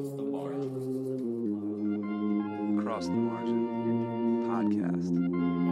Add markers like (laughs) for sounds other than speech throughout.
The margin. Across the Margin podcast.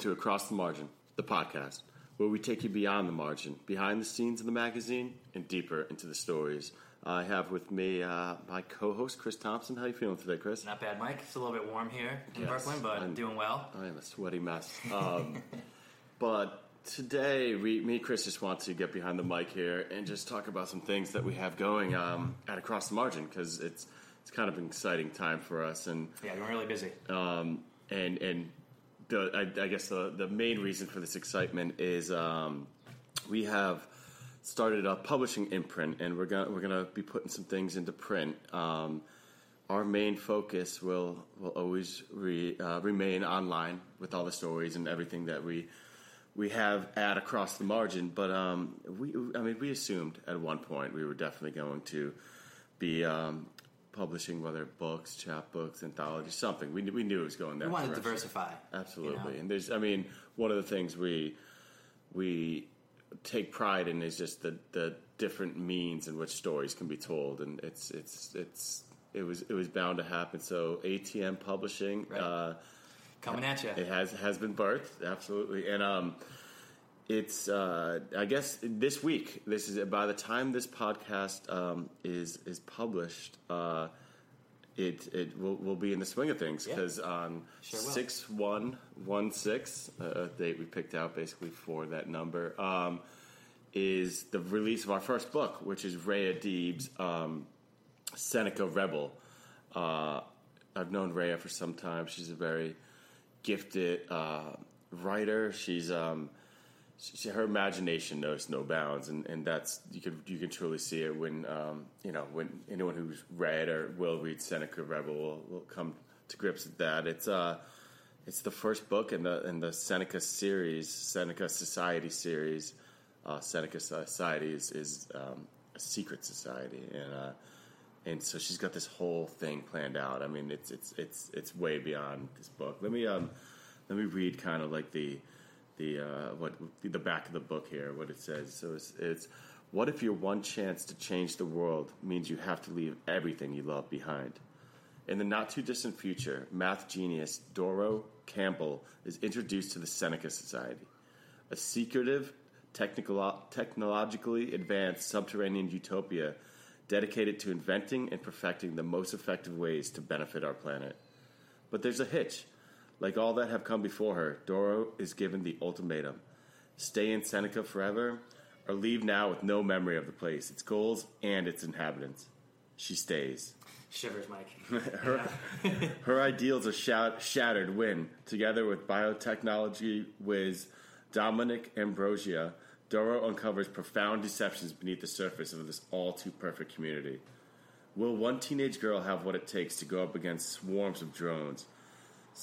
To Across the Margin, the podcast, where we take you beyond the margin, behind the scenes of the magazine, and deeper into the stories. I have with me uh, my co-host Chris Thompson. How you feeling today, Chris? Not bad, Mike. It's a little bit warm here in Yes, Brooklyn, but I'm- doing well. I am a sweaty mess. Um, (laughs) but today, we, me and Chris just want to get behind the mic here and just talk about some things that we have going um, at Across the Margin because it's it's kind of an exciting time for us and Yeah, we're really busy. um, and and the I, I guess the the main reason for this excitement is um, we have started a publishing imprint, and we're gonna we're gonna be putting some things into print. Um, our main focus will will always re, uh, remain online with all the stories and everything that we we have at across the margin. But um, we I mean we assumed at one point we were definitely going to be um, publishing whether books, chapbooks, anthologies, something. We knew, we knew it was going there. We want to diversify. Absolutely, you know? and there's, I mean, one of the things we we take pride in is just the the different means in which stories can be told, and it's it's it's it was it was bound to happen. So ATM Publishing, Right. uh, Coming at you. it has has been birthed, absolutely, and um, it's uh, I guess this week. This is by the time this podcast um, is is published. Uh, it it will, will be in the swing of things Yeah. because on Sure will. six one one six a date we picked out basically for that number um, is the release of our first book, which is Rhea Deeb's um, Seneca Rebel. Uh, I've known Rhea for some time. She's a very gifted uh, writer. She's um, she, her imagination knows no bounds, and, and that's you can you can truly see it when um, you know when anyone who's read or will read Seneca Rebel will, will come to grips with that. It's uh it's the first book in the in the Seneca series, Seneca Society series. Uh, Seneca Society is, is um, a secret society, and uh, and so she's got this whole thing planned out. I mean, it's it's it's it's way beyond this book. Let me um let me read kind of like the the uh, what the back of the book here, what it says. So it's, it's what if your one chance to change the world means you have to leave everything you love behind? In the not too distant future, math genius Doro Campbell is introduced to the Seneca Society, a secretive, technologically advanced subterranean utopia dedicated to inventing and perfecting the most effective ways to benefit our planet. But there's a hitch. Like all that have come before her, Doro is given the ultimatum stay in Seneca forever, or leave now with no memory of the place, its goals, and its inhabitants. She stays. Shivers, Mike. (laughs) Her, her ideals are shat- shattered when, together with biotechnology whiz Dominic Ambrosia, Doro uncovers profound deceptions beneath the surface of this all too perfect community. Will one teenage girl have what it takes to go up against swarms of drones,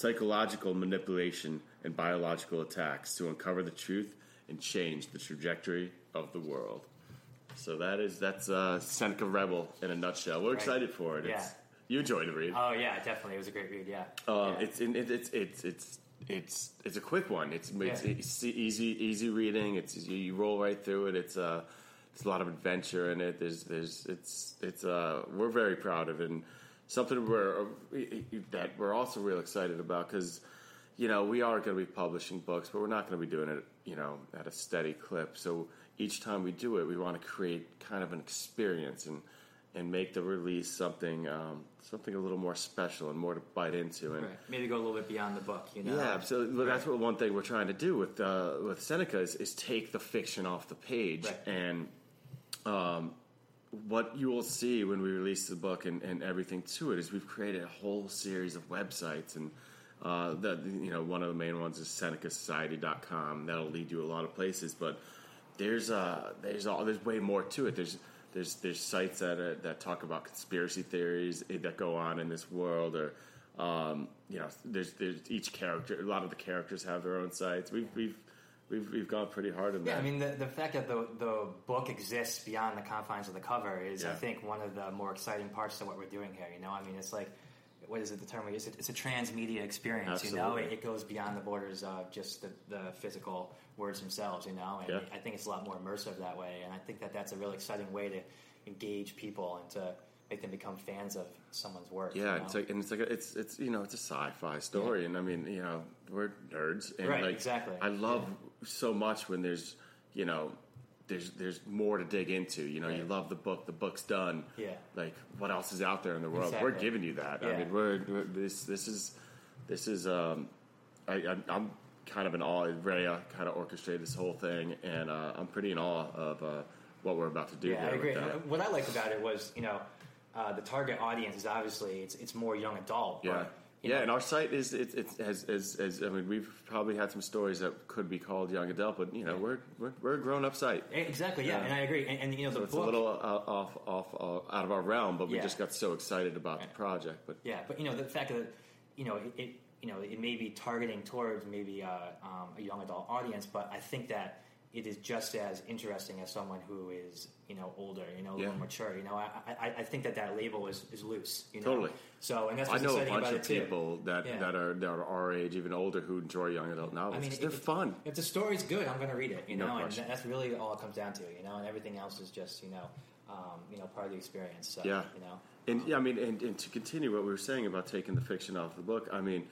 psychological manipulation, and biological attacks to uncover the truth and change the trajectory of the world? So that is that's uh, Seneca Rebel in a nutshell. We're Right. excited for it. It's, Yeah. You enjoyed the read. Oh yeah, definitely. It was a great read. Yeah. Uh, Yeah. It's it, it's it's it's it's it's a quick one. It's it's, Yeah. it's easy easy reading. It's you, you roll right through it. It's uh it's a lot of adventure in it. There's there's it's it's uh we're very proud of it and something we're that we're also real excited about because you know we are going to be publishing books, but we're not going to be doing it you know at a steady clip. So each time we do it, we want to create kind of an experience and and make the release something um, something a little more special and more to bite into. And Right. Maybe go a little bit beyond the book. You know. yeah, absolutely. But that's what one thing we're trying to do with uh, with Seneca is, is take the fiction off the page Right. and um, what you will see when we release the book and, and everything to it is we've created a whole series of websites and uh, that you know one of the main ones is SenecaSociety.com. That'll lead you a lot of places, but there's uh there's all there's way more to it. There's there's there's sites that uh, that talk about conspiracy theories that go on in this world, or um, you know, there's there's each character. A lot of the characters have their own sites. We've we've we've we've gone pretty hard in Yeah, that. I mean the the fact that the the book exists beyond the confines of the cover is, I think, one of the more exciting parts of what we're doing here. You know, I mean, it's like, what is it? The term we use? It's, a transmedia experience. You know, it, goes beyond the borders of just the, the physical words themselves. You know, and Yeah. I think it's a lot more immersive that way. And I think that that's a really exciting way to engage people and to make them become fans of someone's work. you Yeah, know? it's like and it's like a, it's it's you know it's a sci-fi story, and I mean you know we're nerds, and Right, like exactly. I love so much when there's you know there's there's more to dig into. You know, you love the book, the book's done. Yeah. like what else is out there in the world? We're giving you that. Yeah. I mean, we're, we're this this is this is um I, I I'm kind of in awe. Rhea kind of orchestrated this whole thing, and uh, I'm pretty in awe of uh, what we're about to do. Yeah, here I agree. With that. What I liked about it was, you know, uh, the target audience is obviously it's it's more young adult. Yeah. But, you yeah, know, and our site is it, it has as, as I mean we've probably had some stories that could be called young adult, but you know we're we're, we're a grown up site, exactly. Yeah, Yeah. and I agree. And, and you know, so the it's book. a little uh, off off uh, out of our realm. But we Yeah. just got so excited about the project. But Yeah, but you know the fact that you know it, it you know it may be targeting towards maybe uh, um, a young adult audience, but I think that it is just as interesting as someone who is you know older, you know, a little Yeah. mature. You know, I, I, I think that that label is, is loose. You know? Totally. So, and that's I know a bunch of too. people that, Yeah. that are that are our age, even older, who enjoy young adult novels. I mean, if they're it- fun. If the story's good, I'm going to read it. You No know, and that's really all it comes down to. You know, and everything else is just you know, um, you know, part of the experience. So, Yeah. you know, And yeah, I mean, and, and to continue what we were saying about taking the fiction off the book, I mean,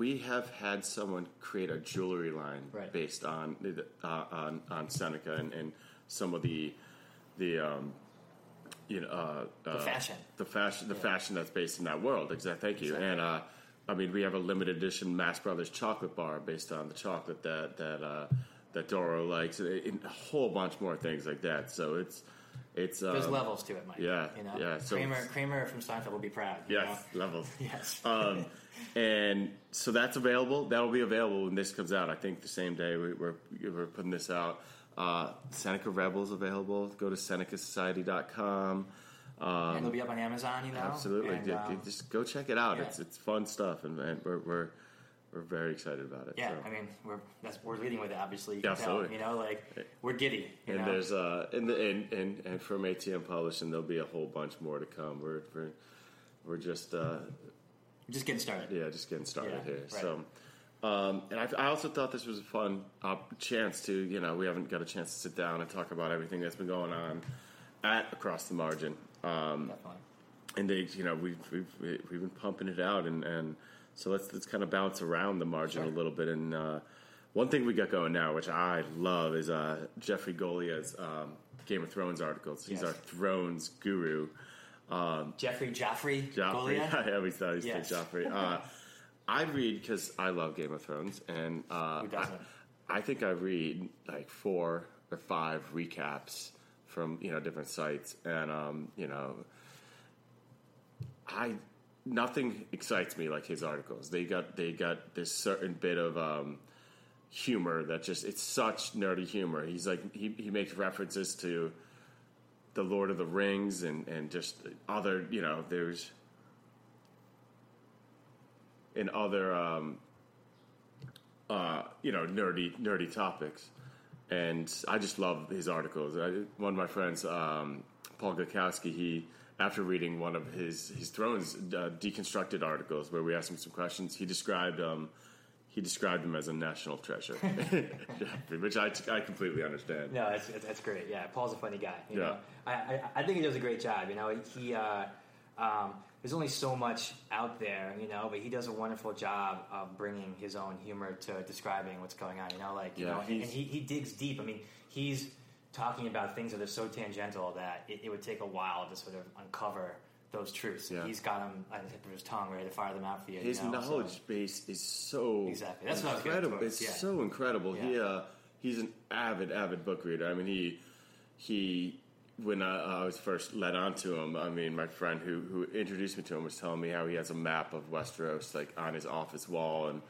we have had someone create a jewelry line Right. based on uh, on on Seneca and, and some of the the um, you know uh, The uh, fashion. the fashion the fashion that's based in that world. Exactly. Thank you. Exactly. And uh, I mean, we have a limited edition Mast Brothers chocolate bar based on the chocolate that that uh, that Doro likes, and a whole bunch more things like that. So it's it's there's um, levels to it, Mike. yeah, you know, yeah, so Kramer, Kramer from Seinfeld will be proud. Yes, levels. (laughs) Yes. um, and so that's available. That'll be available when this comes out. I think the same day we, we're we're putting this out. Uh, Seneca Rebels available. Go to SenecaSociety.com. and it'll Um, be up on Amazon. You know, absolutely, And, Ju- um, just go check it out. yeah. It's it's fun stuff, and, and we're, we're we're very excited about it. yeah, so. I mean, we're that's, we're leading with it. Obviously, you Yeah, can tell. absolutely. You know, like we're giddy. You and know? there's uh and, the, and and and from ATM Publishing, there'll be a whole bunch more to come. We're we're we're just uh, just getting started. yeah, just getting started Yeah, here. right. So, um, and I, I also thought this was a fun uh, chance to, you know, we haven't got a chance to sit down and talk about everything that's been going on at Across the Margin. Um, Definitely. and they, you know, we've we've we've been pumping it out, and and so let's let's kind of bounce around the margin Sure. a little bit. And uh, one thing we got going now, which I love, is uh, Jeffrey Golia's um, Game of Thrones articles. He's Yes. our Thrones guru. Jeffrey Joffrey, Joffrey. (laughs) I always thought he said Yes. Joffrey. Uh, (laughs) I read because I love Game of Thrones, and uh? I, I think I read like four or five recaps from you know different sites, and um, you know, I nothing excites me like his articles. They got they got this certain bit of um, humor that just it's such nerdy humor. He's like he he makes references to the Lord of the Rings and and just other you know there's in other um, uh, you know nerdy nerdy topics, and I just love his articles. I, one of my friends, um, Paul Gakowski, he after reading one of his his Thrones uh, deconstructed articles where we asked him some questions, he described. Um, he described him as a national treasure, (laughs) which I, I completely understand. No, that's, that's- great. Yeah, Paul's a funny guy. You Yeah. know? I, I, I think he does a great job. You know, he uh, um, there's only so much out there, you know, but he does a wonderful job of bringing his own humor to describing what's going on. You know, like you Yeah, know, and, and he, he digs deep. I mean, he's talking about things that are so tangential that it, it would take a while to sort of uncover those truths. Yeah. He's got them on the tip of his tongue, ready to fire them out for you. His you know, so- knowledge base is so Exactly. That's what I was incredible. It's yeah. so incredible. He uh, he's an avid, avid book reader. I mean, he he when I, I was first led on to him, I mean, my friend who who introduced me to him was telling me how he has a map of Westeros like on his office wall, and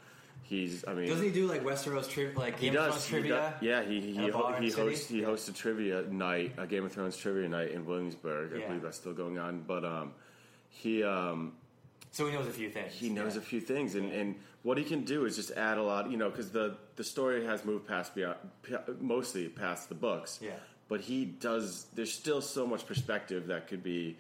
he's, I mean, Doesn't he do like Westeros trivia, like he Game of Thrones does. He trivia? does. Yeah, he he, ho- he hosts he hosts a trivia night, a Game of Thrones trivia night in Williamsburg. I Yeah. believe that's still going on. But um, he um, So he knows a few things. he knows a few things, and, and what he can do is just add a lot. You know, because the the story has moved past beyond p- mostly past the books. Yeah. But he does. There's still so much perspective that could be.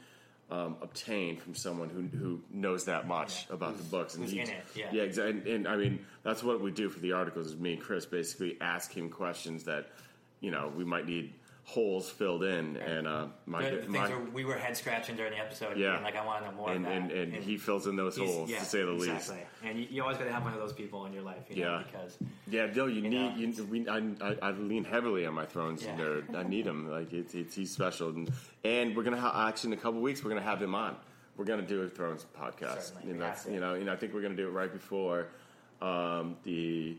Um, obtained from someone who who knows that much Yeah. about the books and who's he's- in it, yeah. yeah, exactly. And, and I mean, that's what we do for the articles. Is me and Chris basically ask him questions that you know we might need holes filled in, and uh, my, The, the things my where we were head scratching during the episode. Yeah. And like I want to know more. and, that. and, and he fills in those holes yeah, to say the least. exactly. And you, you always got to have one of those people in your life. You know, Yeah. Because Yeah, no, you, You need. You, we, I, I, I lean heavily on my Thrones Yeah. nerd. I need him. Like it's, it's he's special, and, and we're gonna ha- actually in a couple weeks we're gonna have him on. We're gonna do a Thrones podcast. Certainly, And that's have you know, you know, I think we're gonna do it right before um, the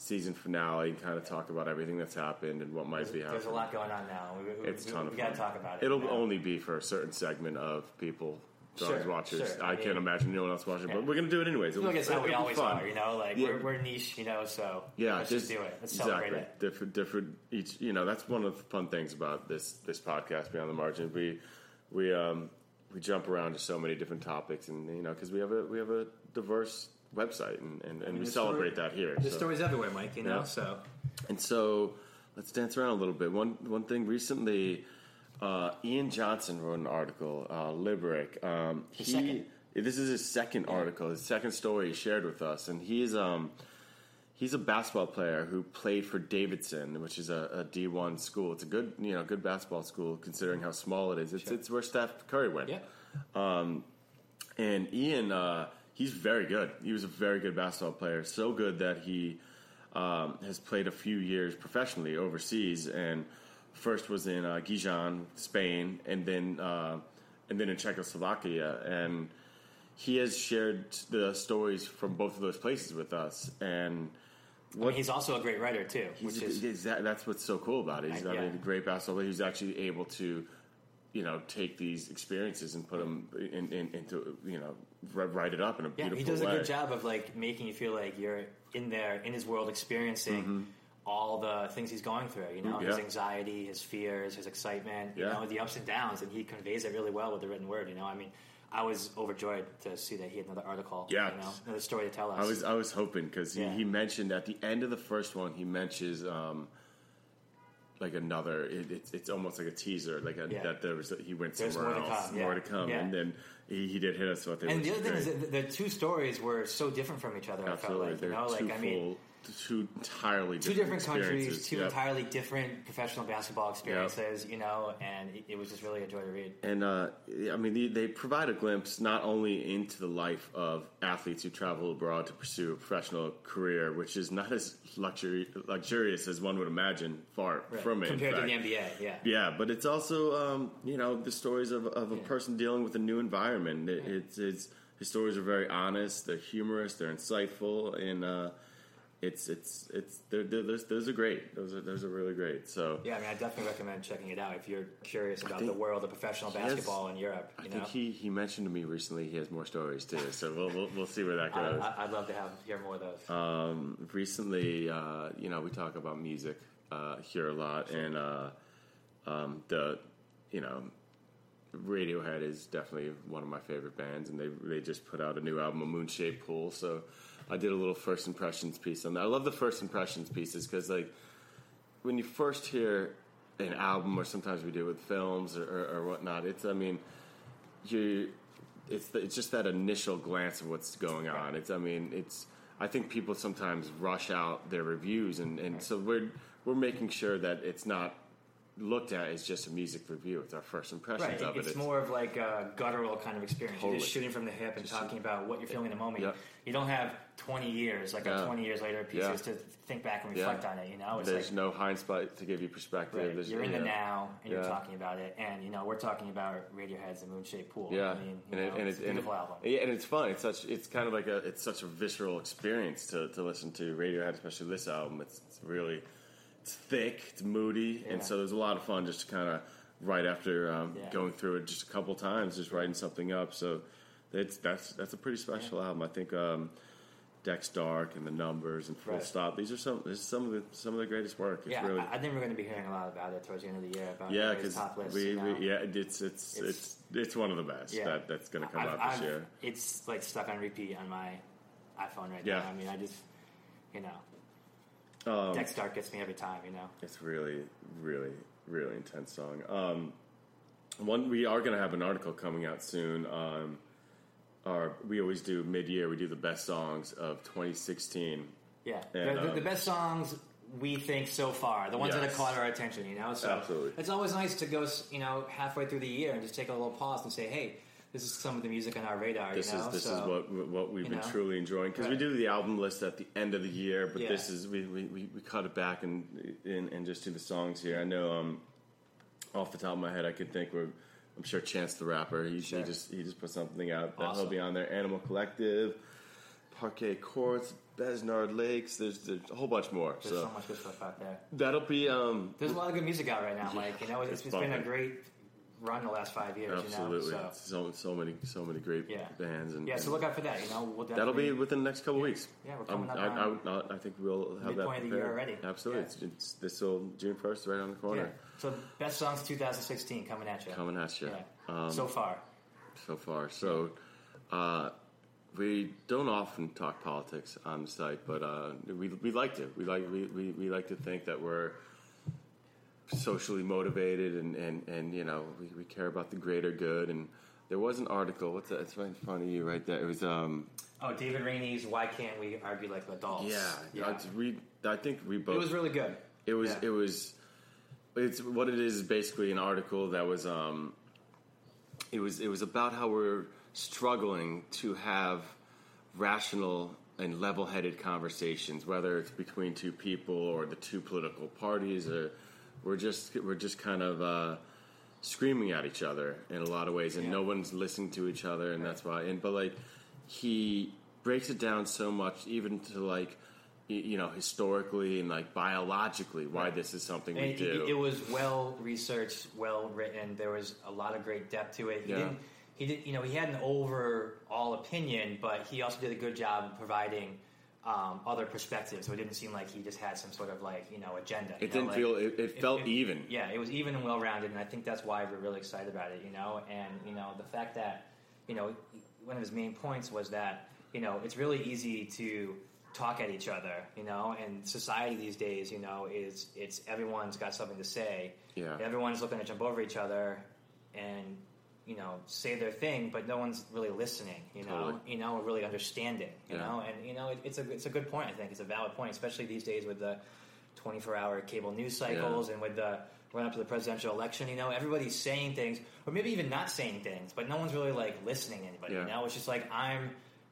season finale and kind of talk about everything that's happened and what might be happening. there's a lot going on now. We, we, It's a we, ton we of got fun. to talk about it. It'll now. only be for a certain segment of people, Thrones Sure, watchers. sure. I, I can't mean- imagine anyone else watching, Yeah. but we're gonna do it anyways. I feel like it's how we always fun. are, you know. Like Yeah. we're, we're niche, you know. So Yeah, let's just, do it. Let's exactly. celebrate it. Different, different. Each, you know, that's one of the fun things about this this podcast, Beyond the Margin. We we um we jump around to so many different topics, and you know, because we have a we have a diverse website, and and, and we celebrate story- that here. There's so. stories everywhere, Mike. You know. Yeah. So And so let's dance around a little bit. One one thing recently, uh, Ian Johnson wrote an article, uh, Liberic. Um, he second. this is his second article, his second story he shared with us, and he's um he's a basketball player who played for Davidson, which is a, a D one school. It's a good you know good basketball school considering how small it is. It's Sure. it's where Steph Curry went. yeah. And Ian, uh, he's very good. He was a very good basketball player. So good that he um, has played a few years professionally overseas. And first was in uh, Gijon, Spain, and then uh, and then in Czechoslovakia. And he has shared the stories from both of those places with us. And I mean, he's also a great writer too, which is is that, that's what's so cool about it. He's I- I mean, yeah. a great basketball player. He's actually able to, you know, take these experiences and put them in, in, into, you know, write it up in a beautiful way. yeah. He does a good job of like making you feel like you're in there in his world, experiencing. All the things he's going through, you know, his anxiety, his fears, his excitement, you know, the ups and downs, and he conveys it really well with the written word. You know, I mean, I was overjoyed to see that he had another article, Yeah. you know, another story to tell us. I was I was hoping because he, Yeah. he mentioned at the end of the first one he mentions um, like another. It, it's it's almost like a teaser, like a, Yeah. that there was he went There's somewhere more to else, come, more yeah. to come, Yeah. and then he, he did hit us with it. and the other thing is is that the two stories were so different from each other. I felt like, you they're know, two like I mean, two entirely two different, different countries, two Yep. entirely different professional basketball experiences, you know, and it, it was just really a joy to read. And uh, I mean, they, they provide a glimpse not only into the life of athletes who travel abroad to pursue a professional career, which is not as luxury, luxurious as one would imagine, far from it. compared to the NBA. Yeah, Yeah, but it's also um, you know the stories of, of a person dealing with a new environment. It, it's, it's his stories are very honest. They're humorous. They're insightful, and uh, it's it's it's they're, they're, those, those are great. Those are those are really great. So yeah. I mean, I definitely recommend checking it out if you're curious about the world of professional he has- basketball in Europe. I You think he, he mentioned to me recently he has more stories too. So we'll we'll, we'll see where that goes. I, I'd love to have hear more of those. Um, recently, uh, you know, we talk about music uh, here a lot, and uh, um, the, you know, Radiohead is definitely one of my favorite bands, and they they just put out a new album, A Moonshaped Pool. So I did a little first impressions piece on that. I love the first impressions pieces because, like, when you first hear an album, or sometimes we do with films or, or, or whatnot, it's I mean, you it's the, it's just that initial glance of what's going on. It's I mean it's I think people sometimes rush out their reviews and, and so we're we're making sure that it's not looked at as just a music review. It's our first impressions Right, of it. it's more of like a guttural kind of experience. You're just shooting from the hip and talking about what you're feeling in the moment. Yep. You don't have 20 years, like Yeah. a 20 years later pieces Yeah. to think back and Yeah. reflect on it. You know, it's There's like no hindsight to give you perspective. right, you're in the yeah. now and you're Yeah. talking about it, and you know we're talking about Radiohead's "The Moonshaped Pool." Yeah, I mean, and, know, it, and it's it's a beautiful and, album. Yeah, and it's fun. It's such. It's kind of like a. It's such a visceral experience to, to listen to Radiohead, especially this album. It's, it's really, it's thick, it's moody, Yeah. and so there's a lot of fun just to kind of right after um, Yeah. going through it just a couple times, just writing something up. So it's that's that's a pretty special album. I think um, Decks Dark and the Numbers and Full Right. Stop. These are some this is some of the some of the greatest work. It's yeah, really I, I think we're going to be hearing a lot about it towards the end of the year. About yeah, because we, you know? we yeah it's it's it's It's- it's it's one of the best Yeah. that that's going to come I've- out this I've- year. It's like stuck on repeat on my iPhone right Yeah. now. I mean, I just, you know, Um, Decks Dark gets me every time. You know. It's really, really, really intense song. Um, one we are going to have an article coming out soon. Um, our we always do mid year. We do the best songs of 2016. Yeah, And, the, the, the um, best songs we think so far, the ones that have caught our attention. You know, so Absolutely. it's always nice to go, you know, halfway through the year and just take a little pause and say, hey, this is some of the music on our radar. This you know? is this so, is what what we've you been know? truly enjoying because we do the album list at the end of the year, but Yeah. this is we, we, we, we cut it back and, and and just do the songs here. I know um, off the top of my head, I could think we're. I'm sure Chance the Rapper. He, Sure. he just he just put something out that Awesome. he'll be on there. Animal Collective, Parquet Courts, Besnard Lakes. There's, there's a whole bunch more. There's so so much good stuff out there. that'll be um, There's a lot of good music out right now, Mike. You know, it's, it's it's been a great run the last five years. absolutely You know? so So, so many so many great Yeah. bands and yeah, so look out for that. You know, we'll that'll be within the next couple weeks. Yeah, we're coming Um, up I, I, I think we'll have that midpoint of the year already. Absolutely, Yeah. it's, it's this will June first, right on the Yeah. corner. So best songs 2016 coming at you. Coming at you. Yeah. Um, so far. so far. So uh, we don't often talk politics on the site, but uh, we we like to. We like we, we, we like to think that we're socially motivated and, and, and you know we, we care about the greater good. And there was an article. What's that? It's right in front of you, right there. It was um Oh, David Rainey's "Why Can't We Argue Like Adults"? yeah. yeah. I, we, I think we both. It was really good. It was. Yeah. It was. It's what it is. is Basically, an article that was. Um, it was. It was about how we're struggling to have rational and level-headed conversations, whether it's between two people or the two political parties, or we're just we're just kind of uh, screaming at each other in a lot of ways, and Yeah. no one's listening to each other, and that's why. And but like he breaks it down so much, even to like you know historically and like biologically why this is something we it, do. it, it was well researched, well written. There was a lot of great depth to it. He Yeah. didn't. He did. You know, he had an overall opinion, but he also did a good job of providing um, other perspectives. So it didn't seem like he just had some sort of like you know agenda. you it know, didn't like- feel. It, it felt even. Yeah, it was even and well rounded, and I think that's why we're really excited about it. You know, and you know the fact that you know one of his main points was that you know it's really easy to talk at each other. You know, and society these days, you know, is it's everyone's got something to say. Yeah. everyone's looking to jump over each other and you know say their thing, but no one's really listening. You know, Totally. you know, or really understanding. You Yeah. know, and you know it, it's a it's a good point. I think it's a valid point, especially these days with the 24 hour cable news cycles and with the run up to the presidential election. You know, everybody's saying things, or maybe even not saying things, but no one's really like listening to anybody. Yeah. You know, it's just like I'm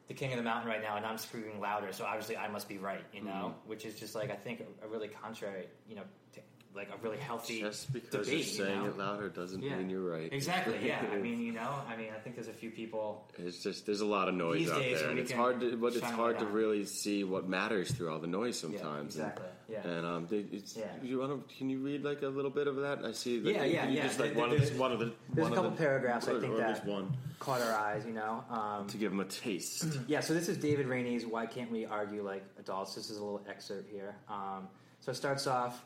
the king of the mountain right now, and I'm screaming louder, so obviously I must be right. You know, Mm-hmm. which is just like I think a, a really contrary. You know, to, like a really healthy Just because debate. you're saying you know? it louder doesn't Yeah. mean you're right. Exactly. Yeah. I (laughs) mean, you know, I mean, I think there's a few people. It's just there's a lot of noise out there, and it's hard to, but it's hard to really see what matters through all the noise Yeah, sometimes. exactly. Yeah. And, and um, they- it's, Yeah. you want to? Can you read like a little bit of that? I see. Like, Yeah, yeah, you yeah. Just like There- one of there's- the one of the there's one a of couple the- paragraphs I think that- one Caught our eyes, you know. Um, to give them a taste. (clears throat) Yeah, so this is David Rainey's Why Can't We Argue Like Adults? This is a little excerpt here. Um, so it starts off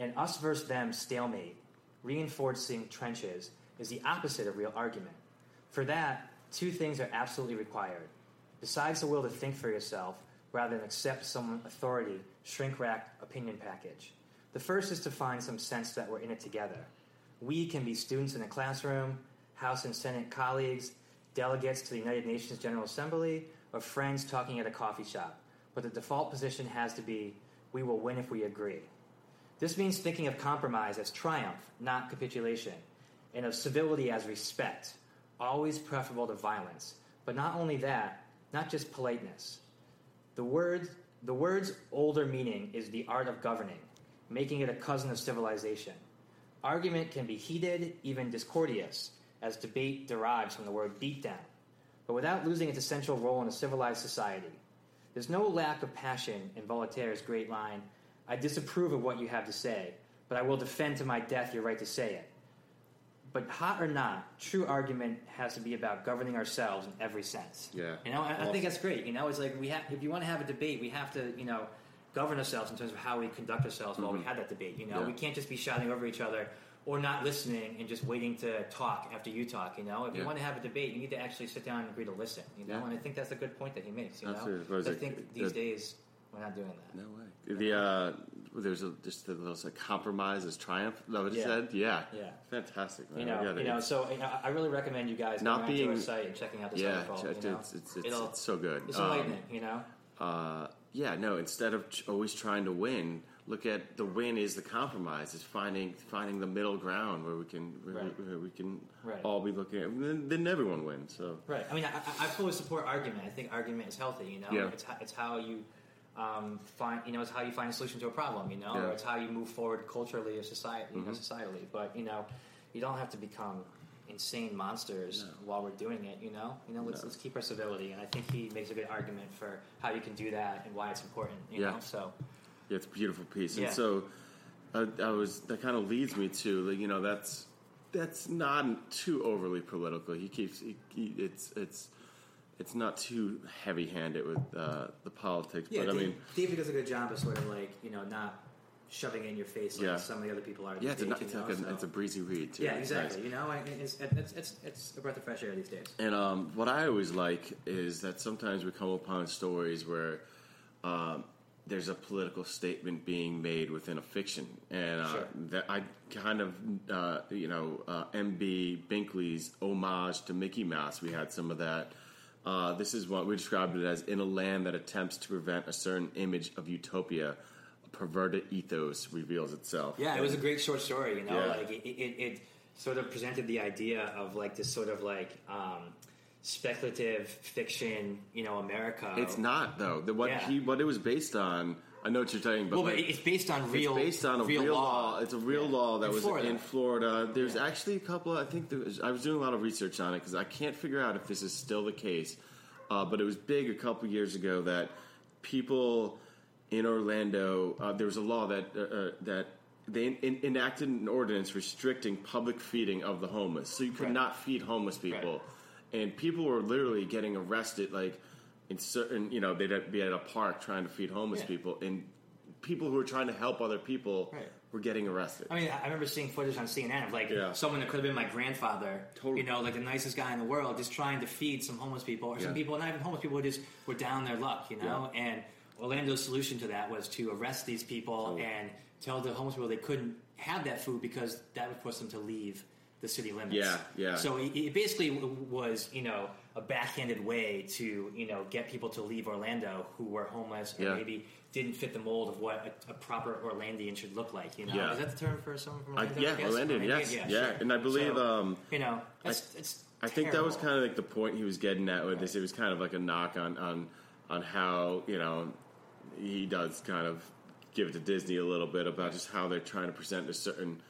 An us versus them stalemate, reinforcing trenches, is the opposite of real argument. For that, two things are absolutely required. Besides the will to think for yourself, rather than accept some authority, shrink rack opinion package. The first is to find some sense that we're in it together. We can be students in a classroom, House and Senate colleagues, delegates to the United Nations General Assembly, or friends talking at a coffee shop. But the default position has to be we will win if we agree. This means thinking of compromise as triumph, not capitulation, and of civility as respect, always preferable to violence. But not only that, not just politeness. The word, the word's older meaning is the art of governing, making it a cousin of civilization. Argument can be heated, even discordious, as debate derives from the word beatdown, but without losing its essential role in a civilized society. There's no lack of passion in Voltaire's great line I disapprove of what you have to say, but I will defend to my death your right to say it. but hot or not, true argument has to be about governing ourselves in every sense. Yeah. You know, I, I think that's great. You know, it's like we have if you want to have a debate, we have to you know govern ourselves in terms of how we conduct ourselves while we have that debate. You know, Mm-hmm. Yeah. we can't just be shouting over each other. Or not listening and just waiting to talk after you talk. You know, if you want to have a debate, you need to actually sit down and agree to listen. You know, Yeah. and I think that's a good point that he makes. You know, Absolutely. Is I think The- these days we're not doing that. No way. The uh, there's a, just a little like compromise is triumph. That what it Yeah. said? Yeah. Yeah. Fantastic. Man. You know, you know. So you know, I really recommend you guys Not going onto being- our site and checking out this yeah, article. it's, you know? it's, it's, it's, It'll- it's so good. It's Um, enlightening, you know. uh, yeah, no. Instead of ch- always trying to win, look at the win is the compromise. Is finding finding the middle ground where we can where, Right. we, where we can Right. all be looking at. Then, then everyone wins. So Right. I mean, I, I I fully support argument. I think argument is healthy. You know, Yeah. it's it's how you um, find you know it's how you find a solution to a problem. You know, Yeah. Mm-hmm. or it's how you move forward culturally or society, you know, societally. But you know, you don't have to become insane monsters while we're doing it. You know, you know, let's No. let's keep our civility. And I think he makes a good argument for how you can do that and why it's important. You Yeah. know, so Yeah, it's a beautiful piece, Yeah. and so uh, I was that kind of leads me to like, you know that's that's not too overly political. He keeps he, he, it's it's it's not too heavy handed with uh, the politics, yeah, but I mean David does a good job of sort of like you know not shoving in your face like Yeah. some of the other people are. yeah, it's, a, these ni- days, it's like a, it's a breezy read too. Yeah, It's nice. exactly. You know, it's, it's, it's, it's a breath of fresh air these days. And um, what I always like is that sometimes we come upon stories where um, there's a political statement being made within a fiction, and uh, Sure. that I kind of uh, you know uh, MB Binkley's homage to Mickey Mouse. We had some of that. Uh, this is what we described it as: in a land that attempts to prevent a certain image of utopia, a perverted ethos reveals itself. Yeah, it was a great short story. You know, Yeah. like it, it, it sort of presented the idea of like this sort of like um, speculative fiction. You know, America. It's not though. The, what Yeah. he what it was based on. I know what you're saying, but Well, but like, it's based on real. it's based on a real, law. It's a real Yeah. law that In was Florida. in Florida. There's Yeah. actually a couple. I think there was, I was doing a lot of research on it because I can't figure out if this is still the case. Uh, but it was big a couple years ago that people in Orlando uh, there was a law that uh, uh, that they in, enacted an ordinance restricting public feeding of the homeless. So you could Right. not feed homeless people, and people were literally getting arrested like in certain you know they'd be at a park trying to feed homeless Yeah. people and people who were trying to help other people Right. were getting arrested. I mean, I remember seeing footage on CNN of like Yeah. someone that could have been my grandfather, Totally. you know, like the nicest guy in the world, just trying to feed some homeless people, or some Yeah. people, not even homeless people, who just were down their luck, you know. And Orlando's solution to that was to arrest these people Totally. and tell the homeless people they couldn't have that food because that would force them to leave the city limits. Yeah, yeah. So it, it basically was, you know, a backhanded way to, you know, get people to leave Orlando who were homeless or Yeah. maybe didn't fit the mold of what a, a proper Orlandian should look like. You know, Yeah. is that the term for someone from I, Orlando? yeah, guess? Orlando, yes, yeah, sure. and I believe So, um, you know that's it's. I think that was kind of like the point he was getting at with this. It was kind of like a knock on on on how you know he does kind of give it to Disney a little bit about just how they're trying to present a certain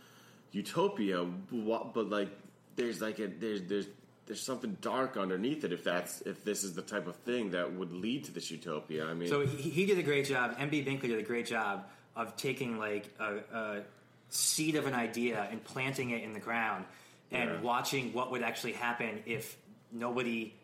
utopia, but but, like there's like a there's there's there's something dark underneath it if that's if this is the type of thing that would lead to this utopia. I mean, So he, he did a great job. MB Binkley did a great job of taking like a, a seed of an idea and planting it in the ground, and Yeah. watching what would actually happen if nobody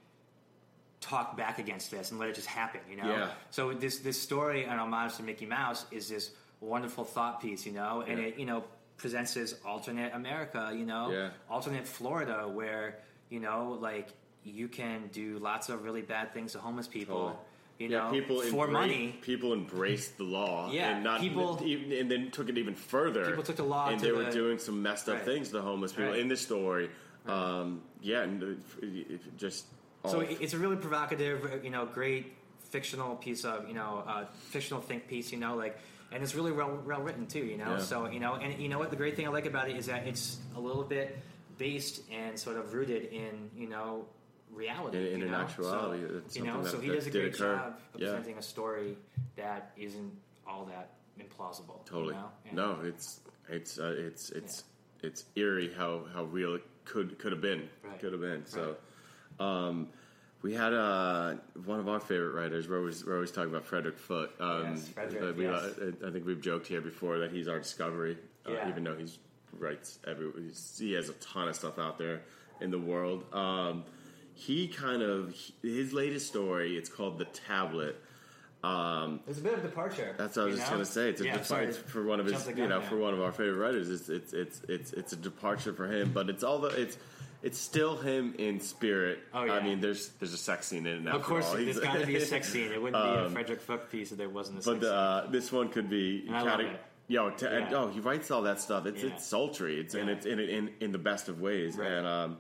talked back against this and let it just happen. You know. Yeah. So this this story on homage to Mickey Mouse is this wonderful thought piece. You know, and Yeah. it you know presents this alternate America. You know, Yeah. alternate Florida where you know like you can do lots of really bad things to homeless people. Totally. You yeah, know, people for embrace- money. People embraced the law, (laughs) Yeah, and not people- even, and then took it even further. People took the law and they were doing some messed up Right. things to homeless people Right. in this story. Um, yeah, and it, it just So it's a really provocative, you know, great fictional piece of, you know, uh, fictional think piece, you know, like, and it's really well, well written too, you know. Yeah. So you know, and you know what the great thing I like about it is that it's a little bit based and sort of rooted in, you know, reality. In- in you an know? actuality, So, it's you know, something so that- he does a great occur. job of Yeah. presenting a story that isn't all that implausible. Totally. You know? And- No, it's it's uh, it's it's it's eerie how how real it could could have been. Right. Could have been. So, um, we had uh, one of our favorite writers. We're always, we're always talking about Frederick Foote. Um, Yes, Frederick, uh, we, yes. uh, I think we've joked here before that he's our discovery, uh, even though he's writes every. He has a ton of stuff out there in the world. Um, he kind of his latest story. It's called the Tablet. Um, It's a bit of a departure. that's what I was just going to say. It's a Yeah, depart- sorry for one of his, you know, for one of our favorite writers. It's it's it's it's it's a departure for him, but it's all the it's it's still him in spirit. Oh, yeah. I mean, there's there's a sex scene in it. Now. Of course, all. there's got to be a sex scene. It wouldn't be a Um, Frederick Foote piece if there wasn't a sex But scene. uh, this one could be. And I love it. Yo, t- and, oh, he writes all that stuff. It's Yeah. it's sultry. It's and it's in in in the best of ways. Right. And um,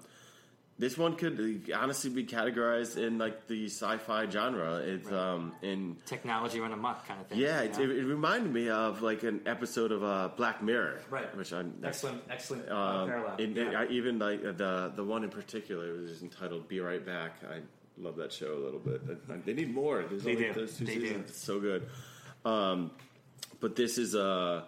this one could honestly be categorized in like the sci-fi genre. It's Right. um in Technology run amok kind of thing. yeah, you it, know? it, it reminded me of like an episode of uh, Black Mirror, Right. Which I'm excellent, excellent uh, um, parallel. yeah. I, even like uh, the the one in particular was entitled "Be Right Back." I love that show a little bit. Uh, They need more. There's They only do. those two They do. It's so good. Um, but this is uh,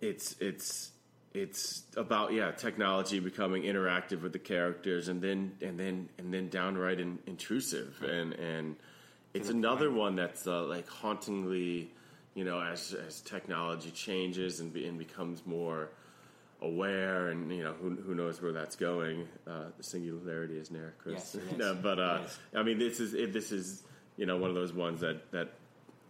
it's it's it's about yeah technology becoming interactive with the characters and then and then and then downright in, intrusive. And and it's another one that's uh, like hauntingly you know as as technology changes and, be, and becomes more aware and you know who, who knows where that's going. Uh, the singularity is near chris. Yes, (laughs) is. no, but uh, is. i mean this is it, this is you know one of those ones that that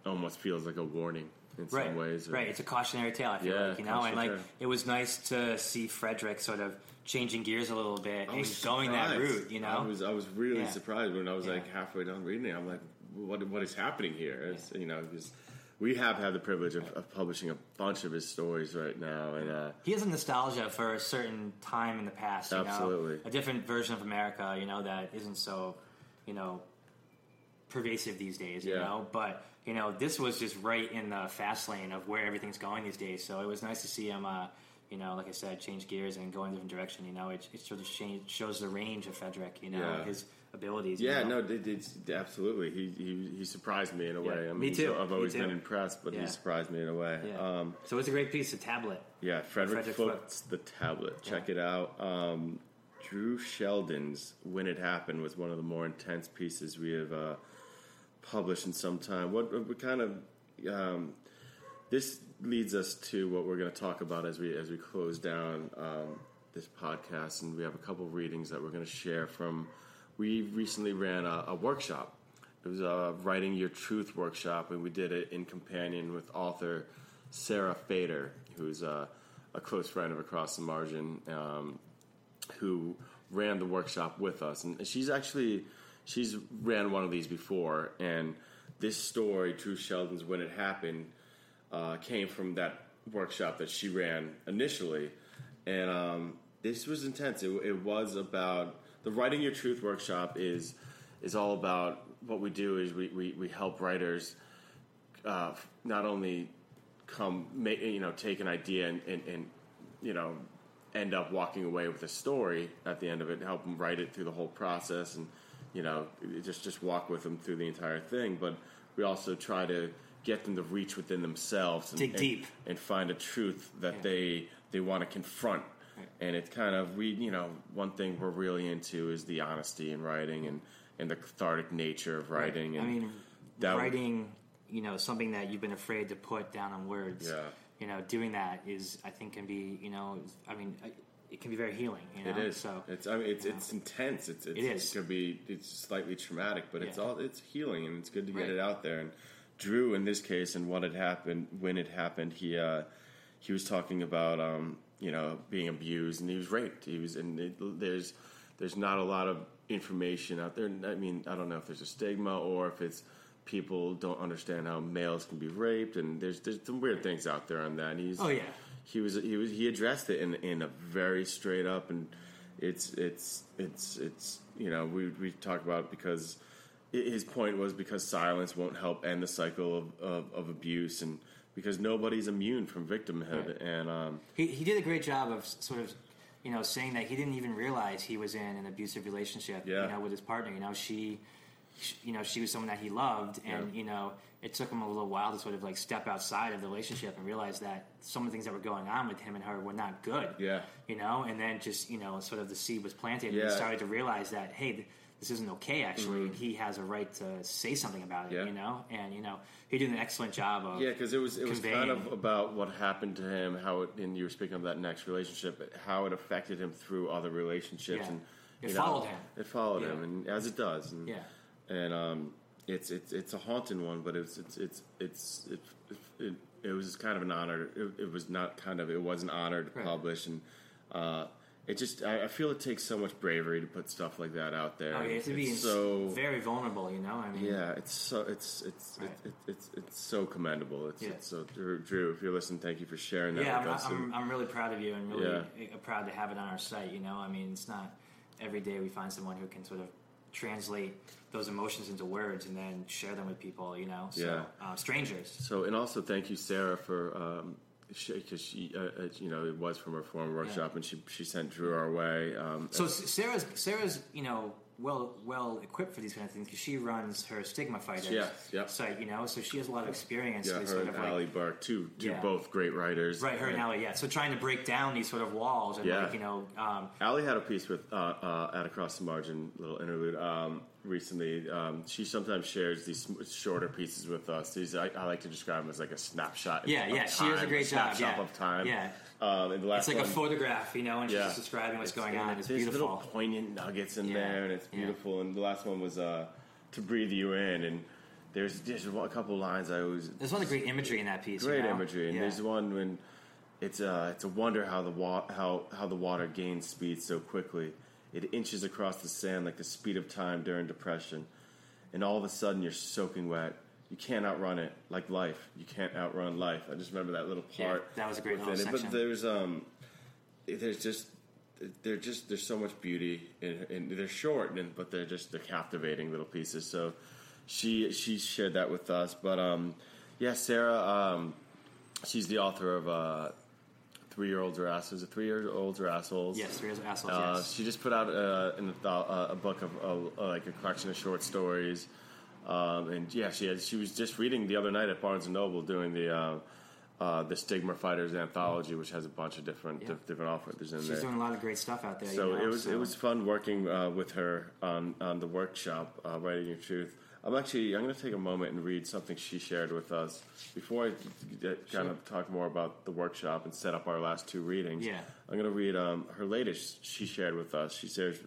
almost feels like a warning in right, some ways right. It's a cautionary tale. I feel Yeah, like you know, and like tale. it was nice to see Frederick sort of changing gears a little bit and going that route. You know, I was I was really Yeah. surprised when I was Yeah. like halfway done reading it. I'm like, what what is happening here? It's, You know, because we have had the privilege of, of publishing a bunch of his stories right now, and uh, he has a nostalgia for a certain time in the past. You Absolutely. know? a different version of America. You know that isn't so, you know, pervasive these days. You know, but you know this was just right in the fast lane of where everything's going these days. So it was nice to see him. Uh, you know, like I said, change gears and go in a different direction. You know, it, it sort of change, shows the range of Frederick. You know, Yeah. his abilities. you yeah, know? no, it, it's absolutely. He, he he surprised me in a Yeah, way. I me mean, too, I've always too. been impressed, but Yeah. he surprised me in a way. Yeah. Um, so it's a great piece. A tablet. Yeah, Frederick, Frederick Foote's The Tablet. Check it out. Um, Drew Sheldon's When It Happened was one of the more intense pieces we have uh, published in some time. What, what kind of um, this leads us to what we're going to talk about as we as we close down um, this podcast, and we have a couple of readings that we're going to share from. We recently ran a, a workshop. It was a writing your truth workshop, and we did it in companion with author Sarah Fader, who's a, a close friend of Across the Margin, um, who ran the workshop with us, and she's actually she's ran one of these before, and this story, Drew Sheldon's "When It Happened," uh, came from that workshop that she ran initially, and um, this was intense. It, it was about the writing your truth workshop is is all about what we do is we, we, we help writers uh, not only come make, you know take an idea and, and, and you know end up walking away with a story at the end of it help them write it through the whole process and you know just just walk with them through the entire thing but we also try to get them to reach within themselves and, Dig and- deep. and find a truth that Yeah. they they want to confront Right. and it's kind of we you know one thing we're really into is the honesty in writing and and the cathartic nature of writing I and mean, that- writing, you know, something that you've been afraid to put down on words. Yeah. You know, doing that is, I think, can be, you know, I mean, I- it can be very healing. You know? It is. So it's. I mean, it's yeah. it's intense. It's. it's It is. It could be. It's slightly traumatic, but it's all. It's healing, and it's good to get Right. it out there. And Drew, in this case, and what had happened when it happened, he uh, he was talking about um, you know being abused, and he was raped. He was, and it, there's there's not a lot of information out there. I mean, I don't know if there's a stigma or if it's people don't understand how males can be raped, and there's there's some weird things out there on that. And he's Oh, yeah. He was he was he addressed it in in a very straight up and it's it's it's it's you know we we talk about it because his point was because silence won't help end the cycle of, of, of abuse and because nobody's immune from victimhood Right. and um, he, he did a great job of sort of, you know, saying that he didn't even realize he was in an abusive relationship, Yeah. you know, with his partner. You know, she, sh you know, she was someone that he loved, and Yeah. you know, it took him a little while to sort of like step outside of the relationship and realize that some of the things that were going on with him and her were not good. Yeah. you know, and then just you know, sort of the seed was planted, and Yeah. he started to realize that hey. th- this isn't okay actually, and he has a right to say something about it. Mm-hmm. Yeah. You know, and you know he did an excellent job of Yeah, because it was it was kind of about what happened to him, how it, and you were speaking of that next relationship, how it affected him through other relationships, Yeah. and It you know, followed him. It followed Yeah. him, and as it does, and, Yeah. and um, it's it's it's a haunting one, but it's it's it's it's it, it, it was kind of an honor. It, it was not kind of it was an honor to Right. publish, and uh, it just I, I feel it takes so much bravery to put stuff like that out there. Oh, you have to be It's so very vulnerable. You know, I mean, yeah, it's so it's it's Right. it, it, it's it's so commendable. It's, Yeah. it's so Drew, if you're listening, thank you for sharing that yeah, with I'm, us. I'm, I'm really proud of you and really Yeah. proud to have it on our site. You know, I mean, it's not every day we find someone who can sort of translate those emotions into words and then share them with people. You know, so Yeah. uh, strangers. so, and also thank you, Sarah, for um, because she, uh, uh, you know, it was from her former workshop, and she she sent Drew our way. Um, So Sarah's Sarah's you know well well equipped for these kind of things because she runs her Stigma Fighters Yes, yep. site. You know, so she has a lot of experience. yeah, with her sort and of like, Allie Burke, two two Yeah. both great writers. Right, her and Allie, yeah. So trying to break down these sort of walls and Yeah. like you know, um, Allie had a piece with uh, uh, at across the margin, little interlude um, recently. Um, she sometimes shares these shorter pieces with us. These I, I like to describe them as like a snapshot. Yeah, yeah, she does a time, great job, snapshot yeah. of time. Yeah. Um, and the last it's like a photograph, you know, and she's Yeah. just describing what's going on. It's beautiful. little poignant nuggets in Yeah. there, and it's Yeah. beautiful. And the last one was uh, to breathe you in, and there's there's a couple lines I always There's lot of great imagery in that piece. great you know? imagery, and Yeah. there's one when it's uh, it's a wonder how the wa- how how the water gains speed so quickly. It inches across the sand like the speed of time during depression, and all of a sudden you're soaking wet. You can't outrun it, like life. You can't outrun life. I just remember that little part Yeah, that was a great little it. section. But there's um, there's just they're just there's so much beauty in, in they're short and but they're just they're captivating little pieces so she she shared that with us but um yeah sarah um she's the author of uh three year olds are assholes three year olds are assholes yes, three assholes. uh, yes. she just put out uh, an, uh, a book of uh, like a collection of short stories, um, and yeah, she had, she was just reading the other night at Barnes and Noble doing the uh, uh, the Stigma Fighters anthology, which has a bunch of different Yeah. dif- different authors in She's there. She's doing a lot of great stuff out there. So you know, it was so- it was fun working uh, with her on on the workshop, uh, writing your truth. I'm actually I'm going to take a moment and read something she shared with us before I get, kind of talk more about the workshop and set up our last two readings. Yeah. I'm going to read um, her latest. She shared with us. She shares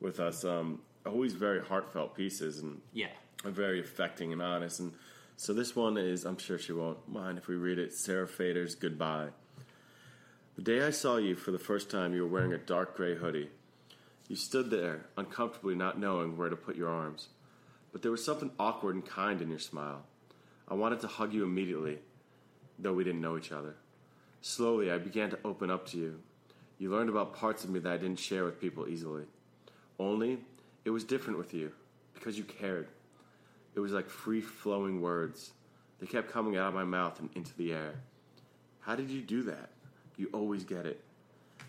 with us um, always very heartfelt pieces and yeah. Are very affecting and honest. And so this one is, I'm sure she won't mind if we read it. Sarah Fader's Goodbye. The day I saw you for the first time, you were wearing a dark gray hoodie. You stood there, uncomfortably not knowing where to put your arms. But there was something awkward and kind in your smile. I wanted to hug you immediately, though we didn't know each other. Slowly, I began to open up to you. You learned about parts of me that I didn't share with people easily. Only, it was different with you, because you cared. It was like free flowing words. They kept coming out of my mouth and into the air. How did you do that? You always get it.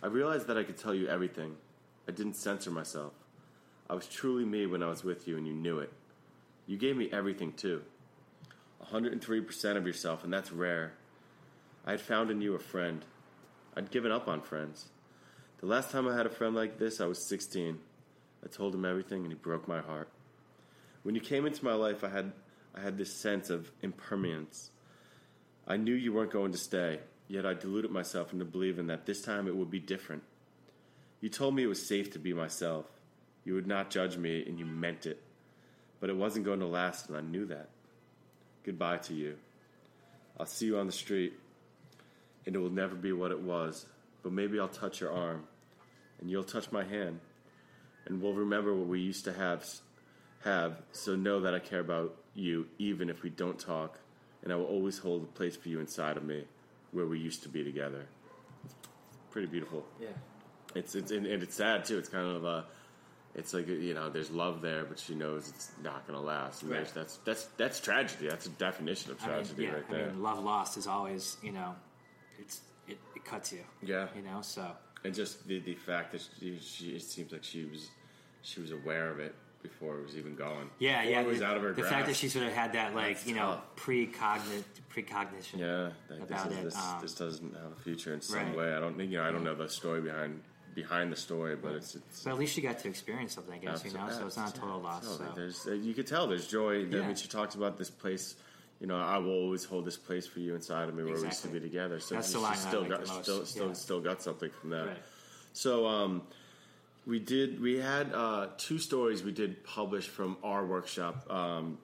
I realized that I could tell you everything. I didn't censor myself. I was truly me when I was with you, and you knew it. You gave me everything, too. 103% of yourself, and that's rare. I had found in you a friend. I'd given up on friends. The last time I had a friend like this, I was 16. I told him everything, and he broke my heart. When you came into my life, I had I had this sense of impermanence. I knew you weren't going to stay, yet I deluded myself into believing that this time it would be different. You told me it was safe to be myself. You would not judge me, and you meant it. But it wasn't going to last, and I knew that. Goodbye to you. I'll see you on the street, and it will never be what it was, but maybe I'll touch your arm, and you'll touch my hand, and we'll remember what we used to have have, so know that I care about you even if we don't talk, and I will always hold a place for you inside of me where we used to be together. It's Pretty beautiful. Yeah. It's it's and, and it's sad too. It's kind of a it's like you know there's love there, but she knows it's not going to last. And Right. there's that's that's that's tragedy. That's a definition of I mean, tragedy yeah, right I there. mean, love lost is always, you know, it's it, it cuts you. Yeah. You know, so and just the the fact that she, she it seems like she was she was aware of it before it was even going. yeah, Before yeah. it was the, out of her the grasp. fact that she sort of had that, like, That's you know, tough. precogni- precognition. Yeah, like, this, about is, it, this, um, this doesn't have a future in some right. way. I don't, you know, I don't know the story behind behind the story, but it's, it's But at least you got to experience something, I guess, you know. So it's not a total loss. Totally. So. There's, uh, you could tell there's joy. I Yeah. mean, she talks about this place. You know, I will always hold this place for you inside of me where we used to be together. So That's she, the she I still got still still Yeah. still got something from that. Right. So um, we did we had uh, two stories we did publish from our workshop. Um,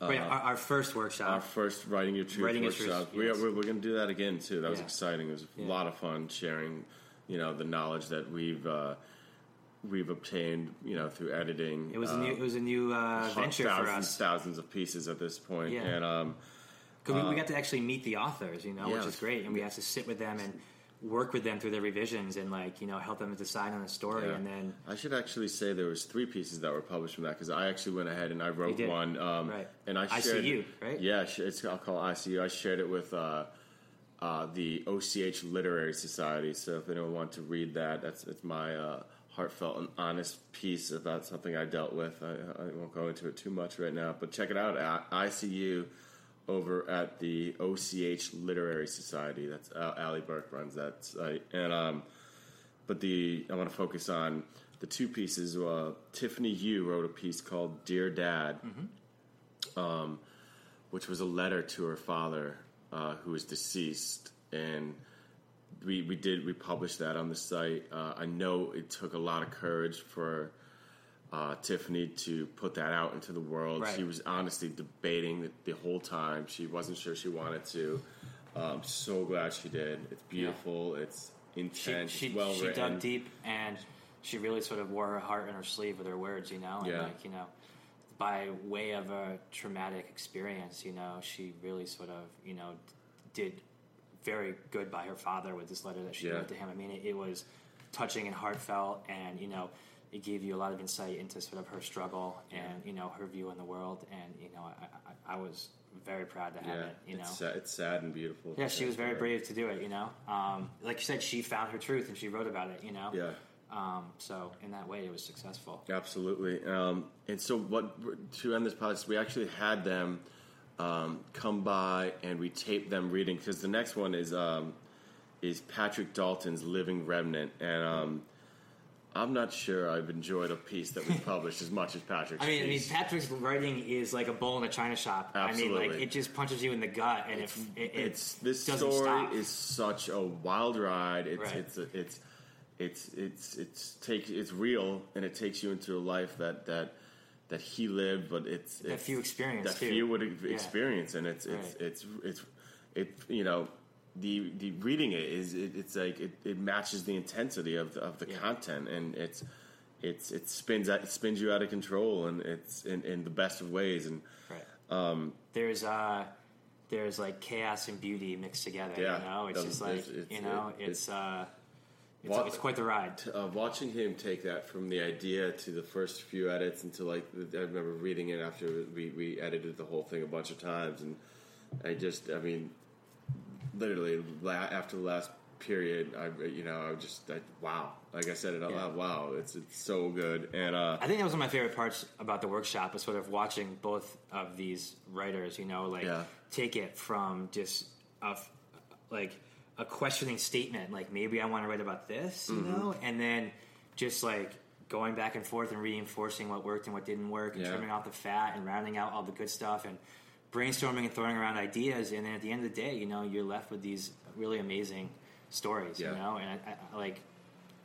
Wait, our, our first workshop. our first writing your truth Writing Your Truth, workshop. We are, going to do that again too. That was Yeah. exciting. It was a Yeah. lot of fun sharing, you know, the knowledge that we've uh, we've obtained, you know, through editing. it was a uh, new. It was a new uh, venture for thousands, us. thousands of pieces at this point. Yeah. and um, we, we got to actually meet the authors, you know, Yeah. which is great, and we have to sit with them and work with them through their revisions and like you know help them decide on the story, Yeah. and then I should actually say there was three pieces that were published from that because I actually went ahead and I wrote one. Um, Right. And I shared ICU, right? Yeah, it's I'll call it ICU. I shared it with uh, uh, the OCH Literary Society. So if anyone wants to read that, that's it's my uh, heartfelt and honest piece about something I dealt with. I, I won't go into it too much right now, but check it out at ICU over at the OCH Literary Society. That's uh, Allie Burke runs that site, and um, but the I want to focus on the two pieces. Uh, Tiffany Yu wrote a piece called "Dear Dad," um, which was a letter to her father, uh, who is deceased, and we we did we published that on the site. Uh, I know it took a lot of courage for. Uh, Tiffany to put that out into the world. Right. She was honestly debating the, the whole time. She wasn't sure she wanted to. I'm um, so glad she did. It's beautiful. It's intense. she, it's well she dug deep and she really sort of wore her heart in her sleeve with her words, you know, and Yeah. like you know, by way of a traumatic experience, you know, she really sort of you know did very good by her father with this letter that she Yeah. wrote to him. I mean, it, it was touching and heartfelt, and you know, it gave you a lot of insight into sort of her struggle and you know her view on the world, and you know, I, I, I was very proud to have Yeah, it. You know, it's, sad, it's sad and beautiful. yeah, she was very brave to do it. You know, um, like you said, she found her truth and she wrote about it. You know, Yeah, Um, so in that way, it was successful. absolutely. Um, and so, what to end this podcast, we actually had them um, come by and we taped them reading because the next one is um, is Patrick Dalton's Living Remnant, and um, I'm not sure I've enjoyed a piece that we published as much as Patrick's. I mean, I mean, piece. Patrick's writing is like a bowl in a china shop. I mean, like Absolutely. it just punches you in the gut, and it, it, it it's this story stop. is such a wild ride. It's Right. it's it's it's it's it's take it's real and it takes you into a life that that that he lived, but it's, That it's few experienced, that too. few would ex- Yeah. experience, and it's it's, Right. it's it's it you know. The, the reading it is it, it's like it, it matches the intensity of the, of the Yeah. content and it's it's it spins out, it spins you out of control and it's in, in the best of ways and right. um, There's uh, there's like chaos and beauty mixed together. Yeah. You know, it's just like it's- it's- you know, it- it's uh, it's, it's quite the ride. uh, watching him take that from the idea to the first few edits until like I remember reading it after we, we edited the whole thing a bunch of times and I just I mean literally la- after the last period I you know I just I, wow like I said it out Yeah. loud wow it's it's so good and uh I think that was one of my favorite parts about the workshop was sort of watching both of these writers, you know, like Yeah. take it from just a f- like a questioning statement, like maybe I want to write about this, you Mm-hmm. know, and then just like going back and forth and reinforcing what worked and what didn't work, and Yeah. trimming off the fat and rounding out all the good stuff and brainstorming and throwing around ideas, and then at the end of the day, you know, you're left with these really amazing stories, Yeah. you know, and I, I, like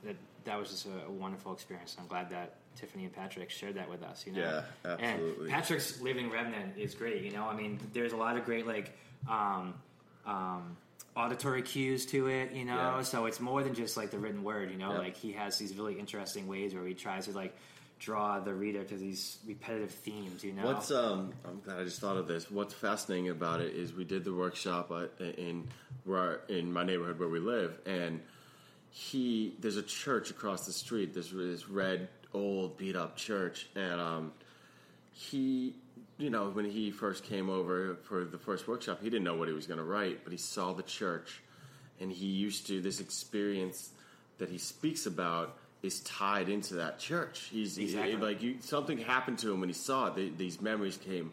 that that was just a, a wonderful experience. I'm glad that Tiffany and Patrick shared that with us. You know, Yeah, absolutely. And Patrick's Living Remnant is great. You know, I mean, there's a lot of great like um, um, auditory cues to it. You know, Yeah. so it's more than just like the written word. You know, Yeah. like he has these really interesting ways where he tries to like draw the reader to these repetitive themes. You know, What's um? I'm glad I just thought of this. What's fascinating about it is we did the workshop uh, in where in my neighborhood where we live, and he there's a church across the street. There's this red old beat up church, and um, he you know when he first came over for the first workshop, he didn't know what he was going to write, but he saw the church, and he used to this experience that he speaks about is tied into that church. He's he- like you, something happened to him when he saw it. They, these memories came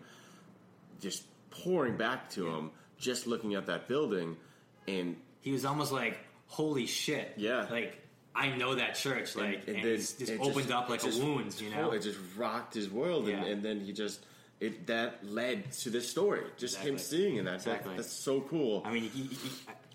just pouring back to him just looking at that building, and he was almost like, "Holy shit!" Yeah. like I know that church, like, and, and, then just it opened just, up like a wound, you know. It just rocked his world, yeah. and, and, then he just it that led to this story. Just exactly. him seeing in that. Exactly. That's so cool. I mean, you, you,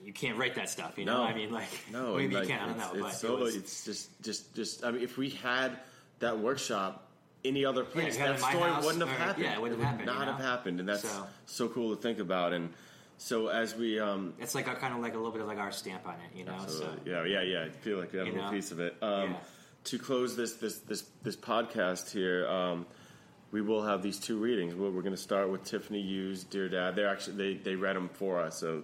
you, can't write that stuff, you know. No. I mean, like, no, maybe like, you can. I don't know. It's, so, it was, it's just, just, just. I mean, if we had that workshop any other place, yeah, that story wouldn't have or, happened. Yeah, it wouldn't have happened. Not you know? have happened, and that's so. so cool to think about. And so as we, um, it's like a, kind of like a little bit of like our stamp on it, you know. Absolutely. So, yeah, yeah, yeah. I feel like we have a little know? piece of it. Um, yeah. To close this this this this podcast here, um, we will have these two readings. We're, we're going to start with Tiffany Yu's "Dear Dad." They're actually they they read them for us. So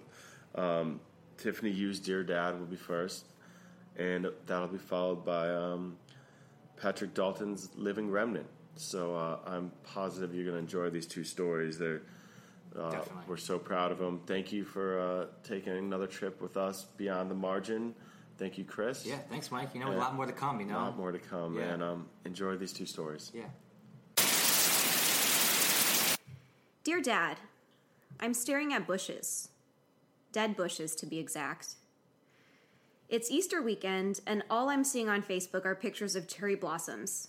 um, Tiffany Yu's "Dear Dad" will be first, and that'll be followed by um, Patrick Dalton's "Living Remnant." So uh, I'm positive you're going to enjoy these two stories. They're uh, we're so proud of them. Thank you for uh, taking another trip with us beyond the margin. Thank you, Chris. Yeah, thanks, Mike. You know, and a lot more to come. You know, a lot more to come, yeah. and um, enjoy these two stories. Yeah. Dear Dad, I'm staring at bushes, dead bushes to be exact. It's Easter weekend, and all I'm seeing on Facebook are pictures of cherry blossoms.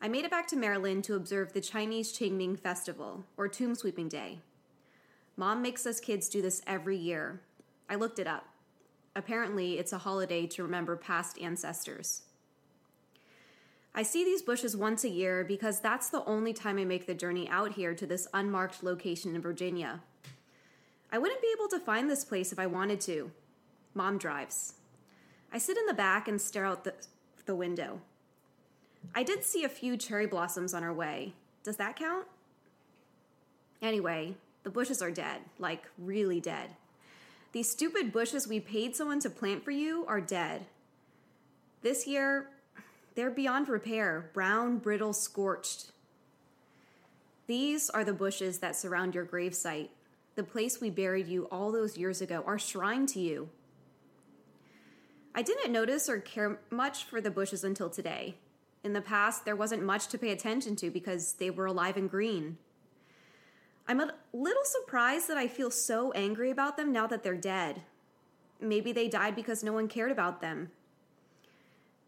I made it back to Maryland to observe the Chinese Qingming Festival, or Tomb Sweeping Day. Mom makes us kids do this every year. I looked it up. Apparently, it's a holiday to remember past ancestors. I see these bushes once a year because that's the only time I make the journey out here to this unmarked location in Virginia. I wouldn't be able to find this place if I wanted to. Mom drives. I sit in the back and stare out the, the window. I did see a few cherry blossoms on our way. Does that count? Anyway, the bushes are dead, like really dead. These stupid bushes we paid someone to plant for you are dead. This year, they're beyond repair, brown, brittle, scorched. These are the bushes that surround your gravesite, the place we buried you all those years ago, our shrine to you. I didn't notice or care much for the bushes until today. In the past, there wasn't much to pay attention to because they were alive and green. I'm a little surprised that I feel so angry about them now that they're dead. Maybe they died because no one cared about them.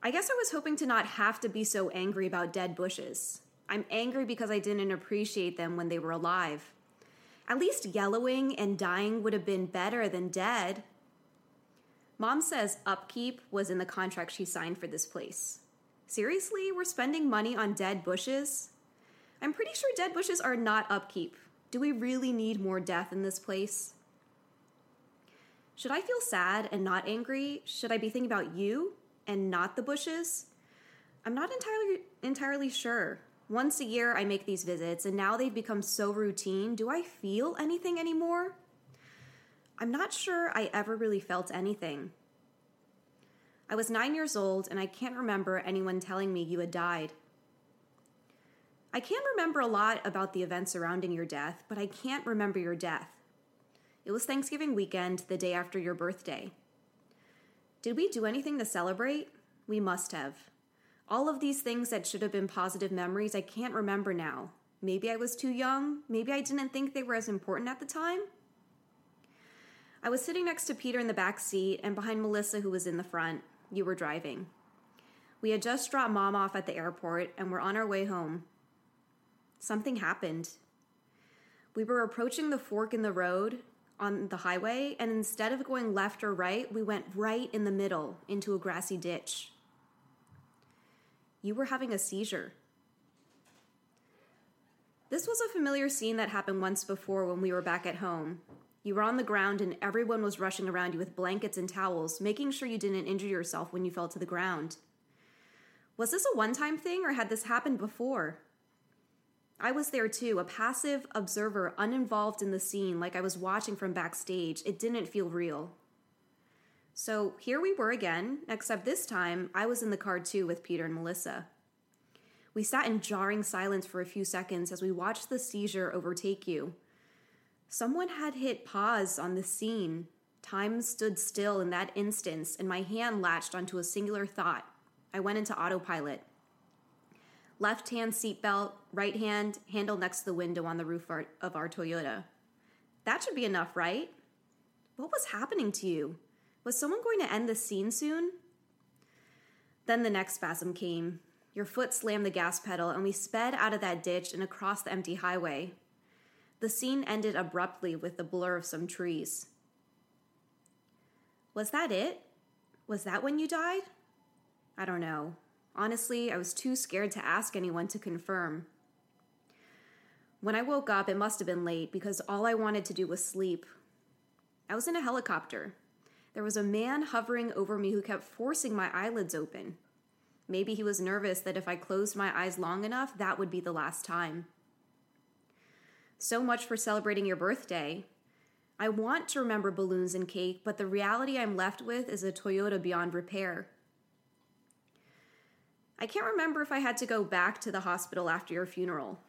I guess I was hoping to not have to be so angry about dead bushes. I'm angry because I didn't appreciate them when they were alive. At least yellowing and dying would have been better than dead. Mom says upkeep was in the contract she signed for this place. Seriously, we're spending money on dead bushes? I'm pretty sure dead bushes are not upkeep. Do we really need more death in this place? Should I feel sad and not angry? Should I be thinking about you and not the bushes? I'm not entirely entirely sure. Once a year I make these visits and now they've become so routine. Do I feel anything anymore? I'm not sure I ever really felt anything. I was nine years old, and I can't remember anyone telling me you had died. I can remember a lot about the events surrounding your death, but I can't remember your death. It was Thanksgiving weekend, the day after your birthday. Did we do anything to celebrate? We must have. All of these things that should have been positive memories, I can't remember now. Maybe I was too young. Maybe I didn't think they were as important at the time. I was sitting next to Peter in the back seat and behind Melissa, who was in the front you were driving. We had just dropped mom off at the airport and were on our way home. Something happened. We were approaching the fork in the road on the highway, and instead of going left or right, we went right in the middle into a grassy ditch. You were having a seizure. This was a familiar scene that happened once before when we were back at home, you were on the ground and everyone was rushing around you with blankets and towels, making sure you didn't injure yourself when you fell to the ground. Was this a one time thing or had this happened before? I was there too, a passive observer, uninvolved in the scene, like I was watching from backstage. It didn't feel real. So here we were again, except this time I was in the car too with Peter and Melissa. We sat in jarring silence for a few seconds as we watched the seizure overtake you Someone had hit pause on the scene. Time stood still in that instance, and my hand latched onto a singular thought. I went into autopilot. Left hand seatbelt, right hand handle next to the window on the roof of our Toyota. That should be enough, right? What was happening to you? Was someone going to end the scene soon? Then the next spasm came. Your foot slammed the gas pedal, and we sped out of that ditch and across the empty highway. The scene ended abruptly with the blur of some trees. Was that it? Was that when you died? I don't know. Honestly, I was too scared to ask anyone to confirm. When I woke up, it must have been late because all I wanted to do was sleep. I was in a helicopter. There was a man hovering over me who kept forcing my eyelids open. Maybe he was nervous that if I closed my eyes long enough, that would be the last time. So much for celebrating your birthday. I want to remember balloons and cake, but the reality I'm left with is a Toyota beyond repair. I can't remember if I had to go back to the hospital after your funeral.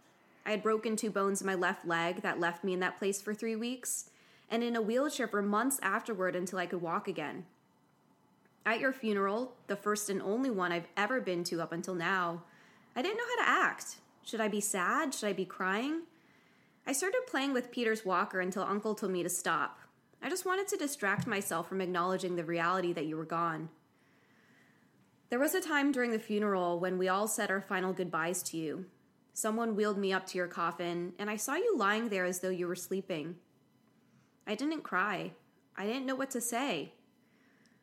I had broken two bones in my left leg that left me in that place for three weeks, and in a wheelchair for months afterward until I could walk again. At your funeral, the first and only one I've ever been to up until now, I didn't know how to act. Should I be sad? Should I be crying? I started playing with Peter's walker until Uncle told me to stop. I just wanted to distract myself from acknowledging the reality that you were gone. There was a time during the funeral when we all said our final goodbyes to you. Someone wheeled me up to your coffin, and I saw you lying there as though you were sleeping. I didn't cry. I didn't know what to say.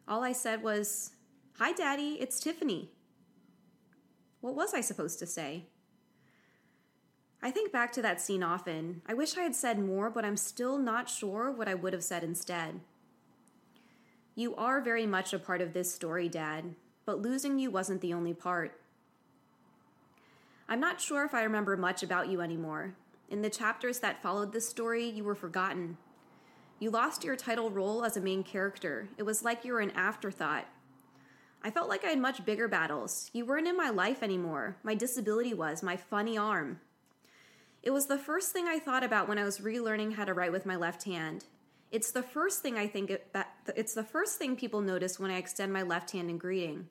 All I said was, Hi, Daddy, it's Tiffany. What was I supposed to say? I think back to that scene often. I wish I had said more, but I'm still not sure what I would have said instead. You are very much a part of this story, Dad, but losing you wasn't the only part. I'm not sure if I remember much about you anymore. In the chapters that followed this story, you were forgotten. You lost your title role as a main character. It was like you were an afterthought. I felt like I had much bigger battles. You weren't in my life anymore. My disability was, my funny arm. It was the first thing I thought about when I was relearning how to write with my left hand. It's the first thing I think that it's the first thing people notice when I extend my left hand in greeting.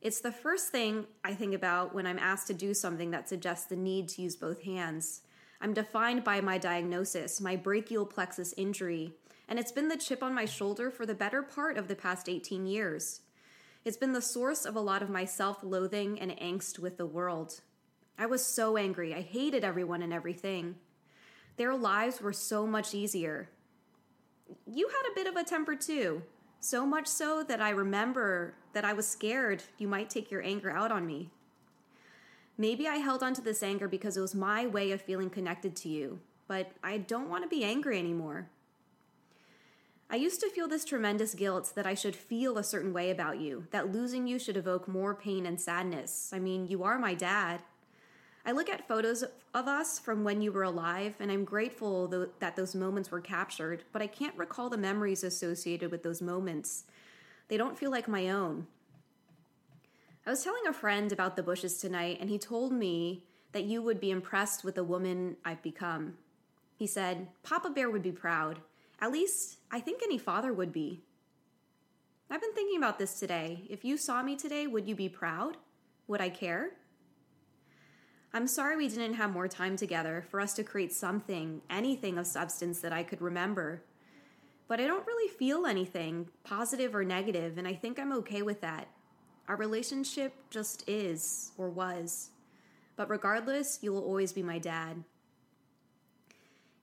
It's the first thing I think about when I'm asked to do something that suggests the need to use both hands. I'm defined by my diagnosis, my brachial plexus injury, and it's been the chip on my shoulder for the better part of the past 18 years. It's been the source of a lot of my self loathing and angst with the world. I was so angry. I hated everyone and everything. Their lives were so much easier. You had a bit of a temper too, so much so that I remember that I was scared you might take your anger out on me. Maybe I held on to this anger because it was my way of feeling connected to you, but I don't want to be angry anymore. I used to feel this tremendous guilt that I should feel a certain way about you, that losing you should evoke more pain and sadness. I mean, you are my dad. I look at photos of us from when you were alive, and I'm grateful that those moments were captured, but I can't recall the memories associated with those moments. They don't feel like my own. I was telling a friend about the bushes tonight, and he told me that you would be impressed with the woman I've become. He said, Papa Bear would be proud. At least, I think any father would be. I've been thinking about this today. If you saw me today, would you be proud? Would I care? I'm sorry we didn't have more time together for us to create something, anything of substance that I could remember. But I don't really feel anything, positive or negative, and I think I'm okay with that. Our relationship just is, or was. But regardless, you will always be my dad.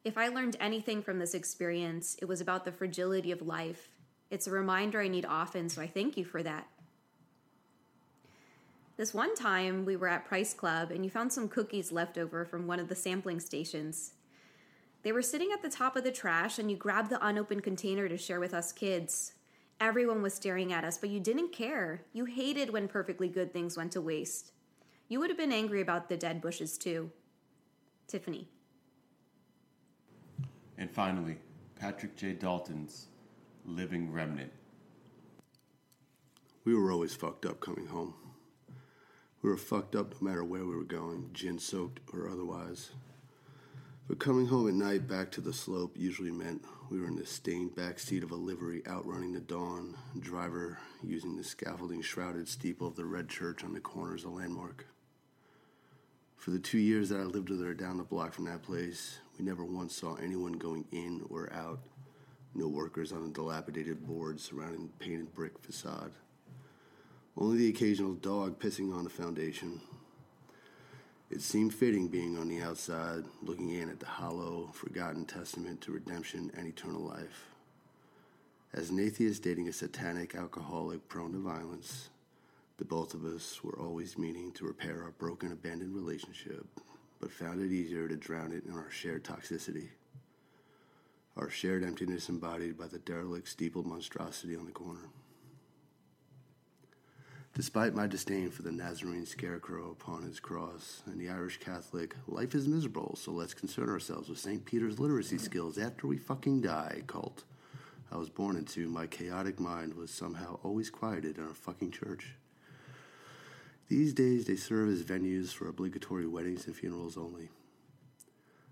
If I learned anything from this experience, it was about the fragility of life. It's a reminder I need often, so I thank you for that. This one time, we were at Price Club and you found some cookies left over from one of the sampling stations. They were sitting at the top of the trash, and you grabbed the unopened container to share with us kids. Everyone was staring at us, but you didn't care. You hated when perfectly good things went to waste. You would have been angry about the dead bushes, too. Tiffany. And finally, Patrick J. Dalton's Living Remnant. We were always fucked up coming home. We were fucked up no matter where we were going, gin soaked or otherwise. But coming home at night back to the slope usually meant we were in the stained back seat of a livery outrunning the dawn, driver using the scaffolding shrouded steeple of the red church on the corner as a landmark. For the two years that I lived with her down the block from that place, we never once saw anyone going in or out. No workers on the dilapidated boards surrounding the painted brick facade. Only the occasional dog pissing on the foundation. It seemed fitting being on the outside, looking in at the hollow, forgotten testament to redemption and eternal life. As an atheist dating a satanic alcoholic prone to violence, the both of us were always meaning to repair our broken, abandoned relationship, but found it easier to drown it in our shared toxicity. Our shared emptiness embodied by the derelict steepled monstrosity on the corner. Despite my disdain for the Nazarene scarecrow upon his cross and the Irish Catholic, life is miserable, so let's concern ourselves with St. Peter's literacy skills after we fucking die cult I was born into, my chaotic mind was somehow always quieted in our fucking church. These days, they serve as venues for obligatory weddings and funerals only.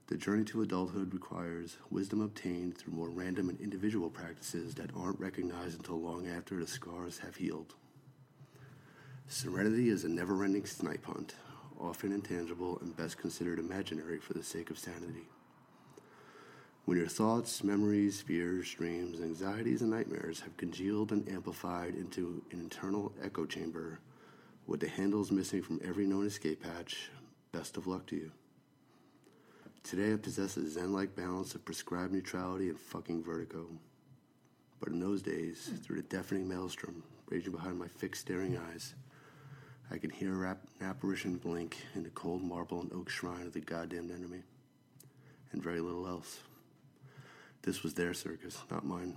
The journey to adulthood requires wisdom obtained through more random and individual practices that aren't recognized until long after the scars have healed. Serenity is a never ending snipe hunt, often intangible and best considered imaginary for the sake of sanity. When your thoughts, memories, fears, dreams, anxieties, and nightmares have congealed and amplified into an internal echo chamber, with the handles missing from every known escape hatch, best of luck to you. Today I possess a zen like balance of prescribed neutrality and fucking vertigo. But in those days, through the deafening maelstrom raging behind my fixed staring eyes, I could hear an apparition blink in the cold marble and oak shrine of the goddamned enemy. And very little else. This was their circus, not mine.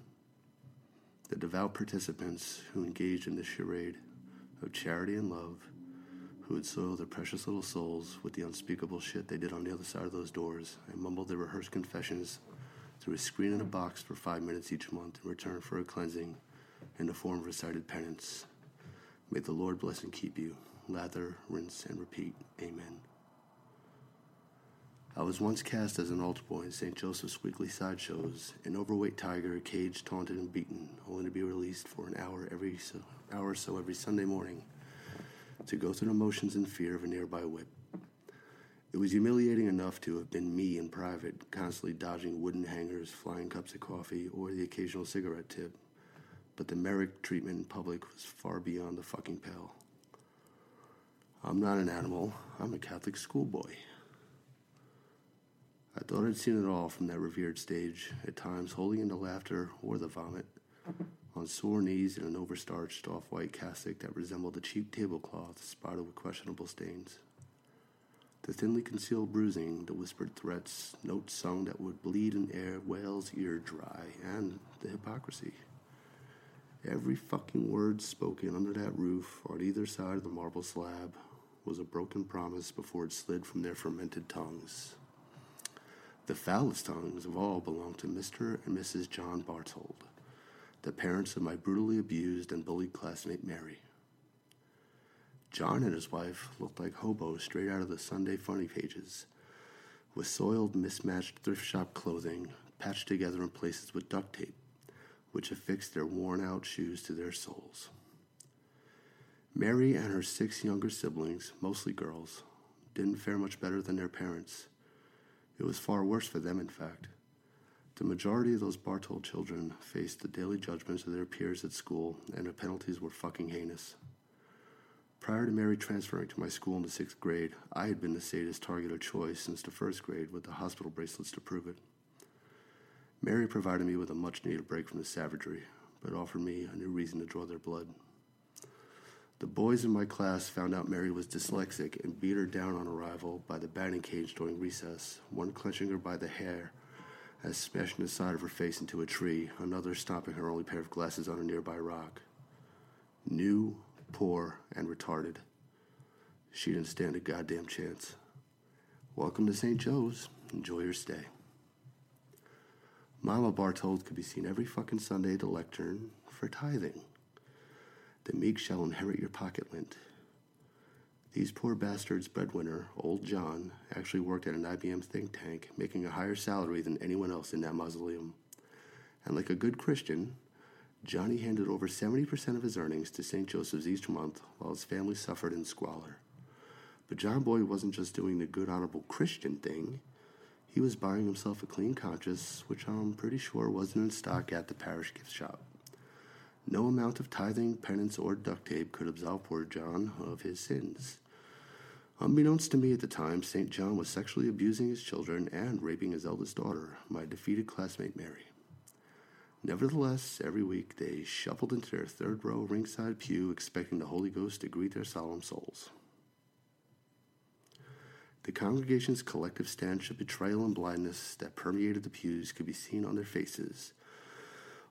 The devout participants who engaged in this charade of charity and love, who would soil their precious little souls with the unspeakable shit they did on the other side of those doors and mumbled their rehearsed confessions through a screen in a box for five minutes each month in return for a cleansing in the form of recited penance. May the Lord bless and keep you. Lather, rinse, and repeat. Amen. I was once cast as an altar boy in St. Joseph's weekly sideshows, an overweight tiger caged, taunted, and beaten, only to be released for an hour every so, hour or so every Sunday morning to go through the motions in fear of a nearby whip. It was humiliating enough to have been me in private, constantly dodging wooden hangers, flying cups of coffee, or the occasional cigarette tip, but the Merrick treatment in public was far beyond the fucking pale. I'm not an animal, I'm a Catholic schoolboy. I thought I'd seen it all from that revered stage, at times holding in the laughter or the vomit, (laughs) on sore knees in an overstarched off white cassock that resembled a cheap tablecloth spotted with questionable stains. The thinly concealed bruising, the whispered threats, notes sung that would bleed an air whale's ear dry, and the hypocrisy. Every fucking word spoken under that roof or on either side of the marble slab was a broken promise before it slid from their fermented tongues. The foulest tongues of all belonged to Mr. and Mrs. John Barthold, the parents of my brutally abused and bullied classmate Mary. John and his wife looked like hobos straight out of the Sunday funny pages, with soiled, mismatched thrift shop clothing patched together in places with duct tape, which affixed their worn out shoes to their soles. Mary and her six younger siblings, mostly girls, didn't fare much better than their parents it was far worse for them, in fact. The majority of those Bartold children faced the daily judgments of their peers at school, and the penalties were fucking heinous. Prior to Mary transferring to my school in the sixth grade, I had been the sadist target of choice since the first grade with the hospital bracelets to prove it. Mary provided me with a much needed break from the savagery, but offered me a new reason to draw their blood. The boys in my class found out Mary was dyslexic and beat her down on arrival by the batting cage during recess, one clenching her by the hair as smashing the side of her face into a tree, another stomping her only pair of glasses on a nearby rock. New, poor, and retarded. She didn't stand a goddamn chance. Welcome to St. Joe's. Enjoy your stay. Mama Bartold could be seen every fucking Sunday at the lectern for tithing. The meek shall inherit your pocket lint. These poor bastards' breadwinner, old John, actually worked at an IBM think tank, making a higher salary than anyone else in that mausoleum. And like a good Christian, Johnny handed over 70% of his earnings to St. Joseph's each month while his family suffered in squalor. But John Boy wasn't just doing the good, honorable Christian thing. He was buying himself a clean conscience, which I'm pretty sure wasn't in stock at the parish gift shop. No amount of tithing, penance, or duct tape could absolve poor John of his sins. Unbeknownst to me at the time, St. John was sexually abusing his children and raping his eldest daughter, my defeated classmate Mary. Nevertheless, every week they shuffled into their third row ringside pew, expecting the Holy Ghost to greet their solemn souls. The congregation's collective stench of betrayal and blindness that permeated the pews could be seen on their faces,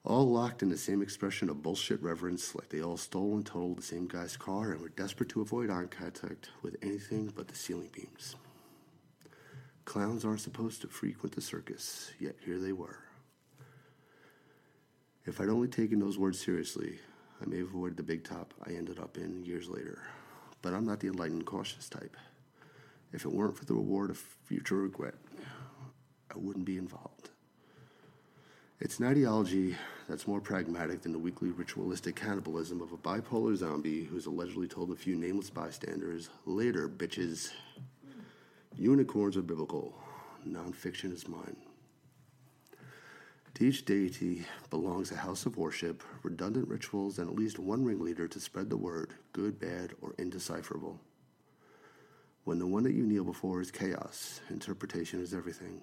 all locked in the same expression of bullshit reverence, like they all stole and totaled the same guy's car and were desperate to avoid eye contact with anything but the ceiling beams. Clowns aren't supposed to frequent the circus, yet here they were. If I'd only taken those words seriously, I may have avoided the big top I ended up in years later. But I'm not the enlightened, cautious type. If it weren't for the reward of future regret, I wouldn't be involved. It's an ideology that's more pragmatic than the weekly ritualistic cannibalism of a bipolar zombie who's allegedly told a few nameless bystanders, later, bitches. Unicorns are biblical. Nonfiction is mine. To each deity belongs a house of worship, redundant rituals, and at least one ringleader to spread the word, good, bad, or indecipherable. When the one that you kneel before is chaos, interpretation is everything.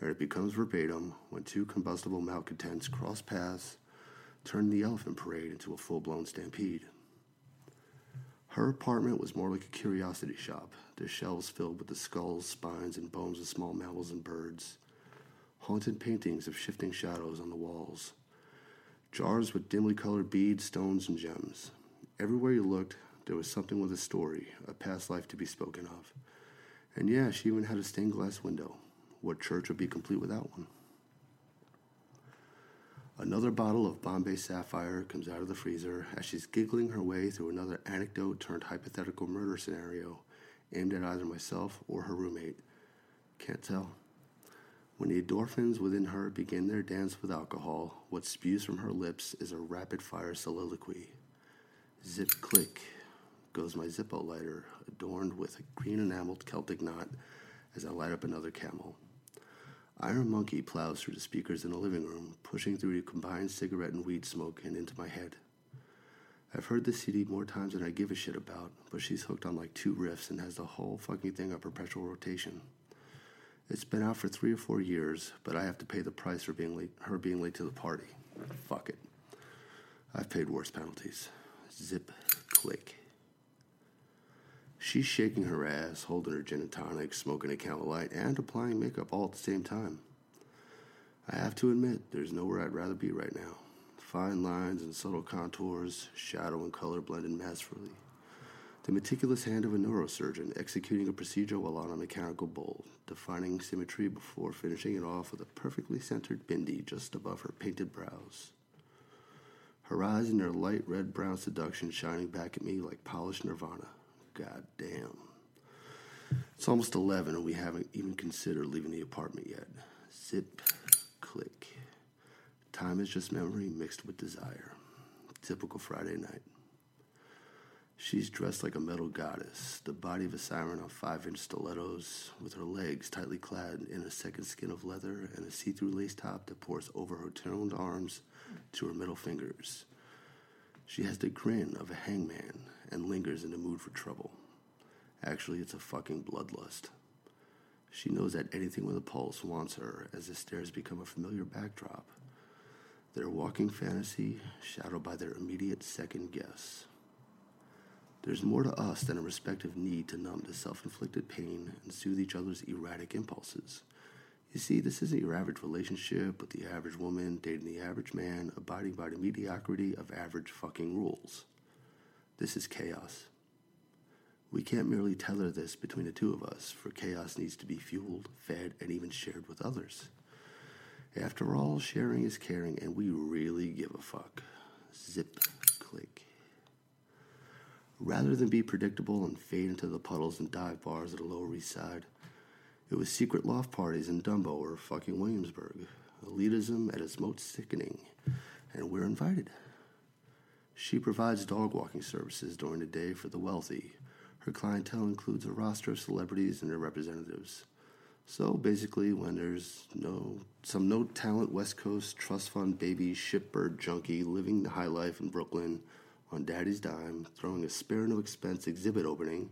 Or it becomes verbatim when two combustible malcontents cross paths, turn the elephant parade into a full blown stampede. Her apartment was more like a curiosity shop, the shelves filled with the skulls, spines, and bones of small mammals and birds, haunted paintings of shifting shadows on the walls, jars with dimly colored beads, stones, and gems. Everywhere you looked, there was something with a story, a past life to be spoken of. And yeah, she even had a stained glass window. What church would be complete without one? Another bottle of Bombay Sapphire comes out of the freezer as she's giggling her way through another anecdote turned hypothetical murder scenario aimed at either myself or her roommate. Can't tell. When the endorphins within her begin their dance with alcohol, what spews from her lips is a rapid fire soliloquy. Zip click goes my Zippo lighter, adorned with a green enameled Celtic knot, as I light up another camel. Iron Monkey plows through the speakers in the living room, pushing through combined cigarette and weed smoke and into my head. I've heard this CD more times than I give a shit about, but she's hooked on like two riffs and has the whole fucking thing on perpetual rotation. It's been out for three or four years, but I have to pay the price for being late, her being late to the party. Fuck it. I've paid worse penalties. Zip, click. She's shaking her ass, holding her gin and tonic, smoking a Camel Light, and applying makeup all at the same time. I have to admit, there's nowhere I'd rather be right now. Fine lines and subtle contours, shadow and color blended masterfully. The meticulous hand of a neurosurgeon executing a procedure while on a mechanical bull, defining symmetry before finishing it off with a perfectly centered bindi just above her painted brows. Her eyes in their light red brown seduction shining back at me like polished nirvana. God damn. It's almost 11 and we haven't even considered leaving the apartment yet. Zip, click. Time is just memory mixed with desire. Typical Friday night. She's dressed like a metal goddess, the body of a siren on five inch stilettos, with her legs tightly clad in a second skin of leather and a see through lace top that pours over her toned arms to her middle fingers. She has the grin of a hangman and lingers in the mood for trouble. Actually, it's a fucking bloodlust. She knows that anything with a pulse wants her as the stairs become a familiar backdrop. Their walking fantasy, shadowed by their immediate second guess. There's more to us than a respective need to numb the self inflicted pain and soothe each other's erratic impulses. You see, this isn't your average relationship with the average woman dating the average man, abiding by the mediocrity of average fucking rules. This is chaos. We can't merely tether this between the two of us, for chaos needs to be fueled, fed, and even shared with others. After all, sharing is caring, and we really give a fuck. Zip, click. Rather than be predictable and fade into the puddles and dive bars of the Lower East Side, it was secret loft parties in Dumbo or fucking Williamsburg. Elitism at its most sickening, and we're invited. She provides dog walking services during the day for the wealthy. Her clientele includes a roster of celebrities and their representatives. So basically, when there's no some no talent West Coast trust fund baby shipbird junkie living the high life in Brooklyn on daddy's dime, throwing a spare no expense exhibit opening,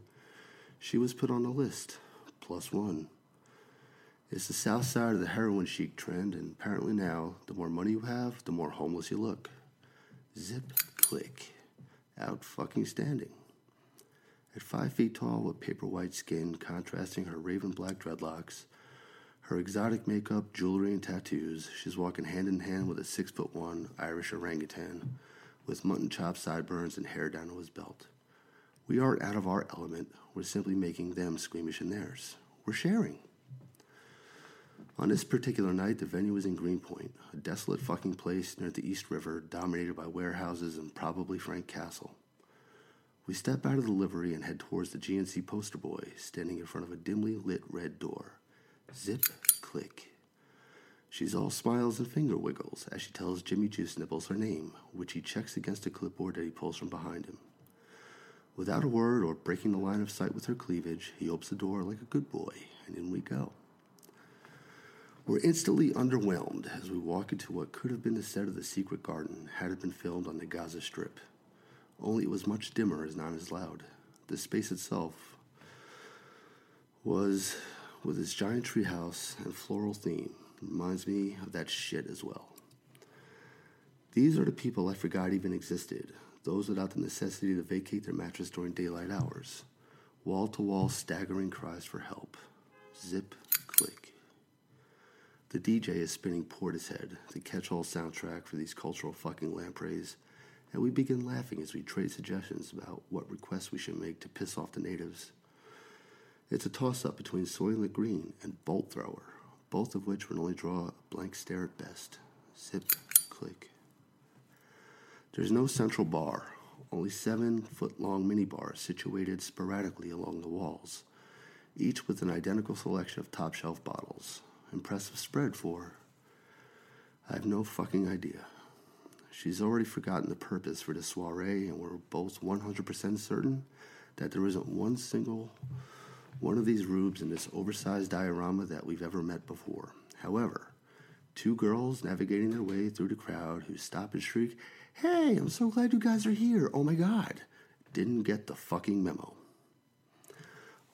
she was put on the list, plus one. It's the south side of the heroin chic trend, and apparently now, the more money you have, the more homeless you look. Zip, click, out fucking standing. At five feet tall with paper white skin contrasting her raven black dreadlocks, her exotic makeup, jewelry, and tattoos, she's walking hand in hand with a six foot one Irish orangutan with mutton chop sideburns and hair down to his belt. We aren't out of our element, we're simply making them squeamish in theirs. We're sharing. On this particular night, the venue was in Greenpoint, a desolate fucking place near the East River, dominated by warehouses and probably Frank Castle. We step out of the livery and head towards the GNC poster boy, standing in front of a dimly lit red door. Zip, click. She's all smiles and finger wiggles as she tells Jimmy Juice Nipples her name, which he checks against a clipboard that he pulls from behind him. Without a word or breaking the line of sight with her cleavage, he opens the door like a good boy, and in we go. We're instantly underwhelmed as we walk into what could have been the set of The Secret Garden had it been filmed on the Gaza Strip. Only it was much dimmer and not as loud. The space itself was, with its giant treehouse and floral theme, reminds me of that shit as well. These are the people I forgot even existed, those without the necessity to vacate their mattress during daylight hours. Wall to wall staggering cries for help. Zip. The DJ is spinning Portishead, the catch all soundtrack for these cultural fucking lampreys, and we begin laughing as we trade suggestions about what requests we should make to piss off the natives. It's a toss up between Soylent Green and Bolt Thrower, both of which would only draw a blank stare at best. Zip, click. There's no central bar, only seven foot long mini bars situated sporadically along the walls, each with an identical selection of top Impressive spread for. I have no fucking idea. She's already forgotten the purpose for the soiree, and we're both 100% certain that there isn't one single one of these rubes in this oversized diorama that we've ever met before. However, two girls navigating their way through the crowd who stop and shriek, Hey, I'm so glad you guys are here. Oh my god. Didn't get the fucking memo.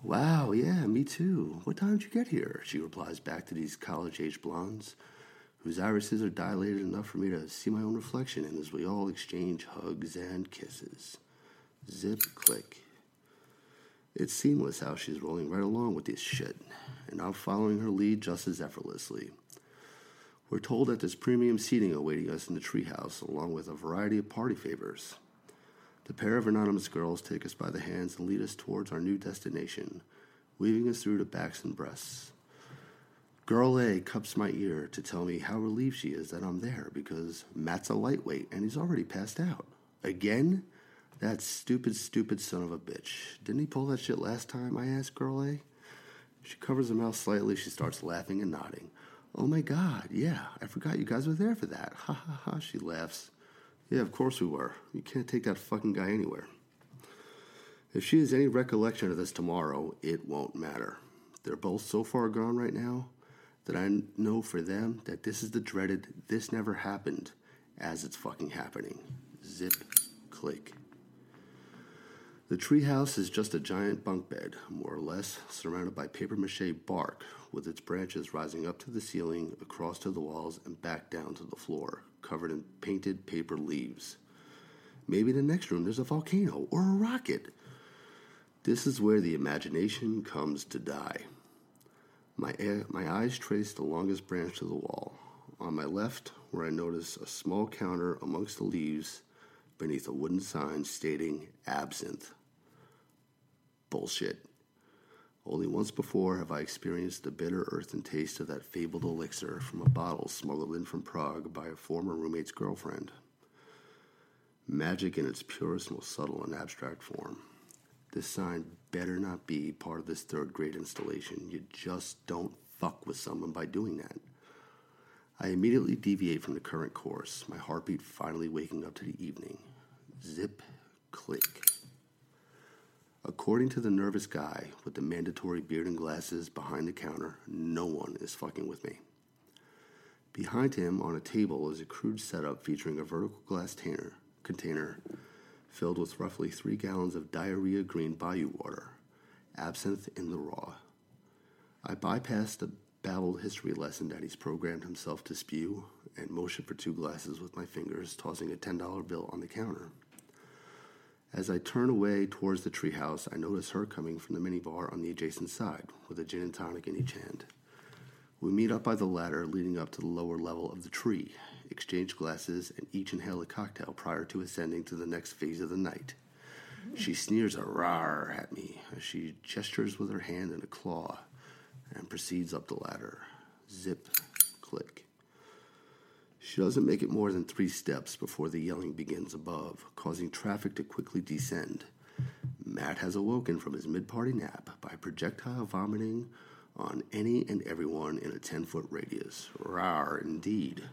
Wow, yeah, me too. What time did you get here? She replies back to these college age blondes, whose irises are dilated enough for me to see my own reflection in as we all exchange hugs and kisses. Zip, click. It's seamless how she's rolling right along with this shit, and I'm following her lead just as effortlessly. We're told that there's premium seating awaiting us in the treehouse, along with a variety of party favors. The pair of anonymous girls take us by the hands and lead us towards our new destination, weaving us through to backs and breasts. Girl A cups my ear to tell me how relieved she is that I'm there because Matt's a lightweight and he's already passed out. Again? That stupid, stupid son of a bitch. Didn't he pull that shit last time? I asked Girl A. She covers her mouth slightly. She starts laughing and nodding. Oh my god, yeah, I forgot you guys were there for that. Ha ha ha, she laughs. Yeah, of course we were. You can't take that fucking guy anywhere. If she has any recollection of this tomorrow, it won't matter. They're both so far gone right now that I know for them that this is the dreaded this never happened as it's fucking happening. Zip, click. The treehouse is just a giant bunk bed, more or less, surrounded by paper mache bark, with its branches rising up to the ceiling, across to the walls, and back down to the floor, covered in painted paper leaves. Maybe in the next room there's a volcano or a rocket. This is where the imagination comes to die. My, my eyes trace the longest branch to the wall. On my left, where I notice a small counter amongst the leaves beneath a wooden sign stating absinthe. Bullshit. Only once before have I experienced the bitter earthen taste of that fabled elixir from a bottle smuggled in from Prague by a former roommate's girlfriend. Magic in its purest, most subtle, and abstract form. This sign better not be part of this third grade installation. You just don't fuck with someone by doing that. I immediately deviate from the current course, my heartbeat finally waking up to the evening. Zip, click. According to the nervous guy with the mandatory beard and glasses behind the counter, no one is fucking with me. Behind him on a table is a crude setup featuring a vertical glass tanner, container filled with roughly three gallons of diarrhea green bayou water, absinthe in the raw. I bypassed the babbled history lesson that he's programmed himself to spew and motioned for two glasses with my fingers, tossing a $10 bill on the counter. As I turn away towards the treehouse, I notice her coming from the minibar on the adjacent side with a gin and tonic in each hand. We meet up by the ladder leading up to the lower level of the tree, exchange glasses, and each inhale a cocktail prior to ascending to the next phase of the night. She sneers a rar at me as she gestures with her hand and a claw and proceeds up the ladder. Zip, click. She doesn't make it more than three steps before the yelling begins above, causing traffic to quickly descend. Matt has awoken from his mid party nap by projectile vomiting on any and everyone in a 10 foot radius. Rar indeed.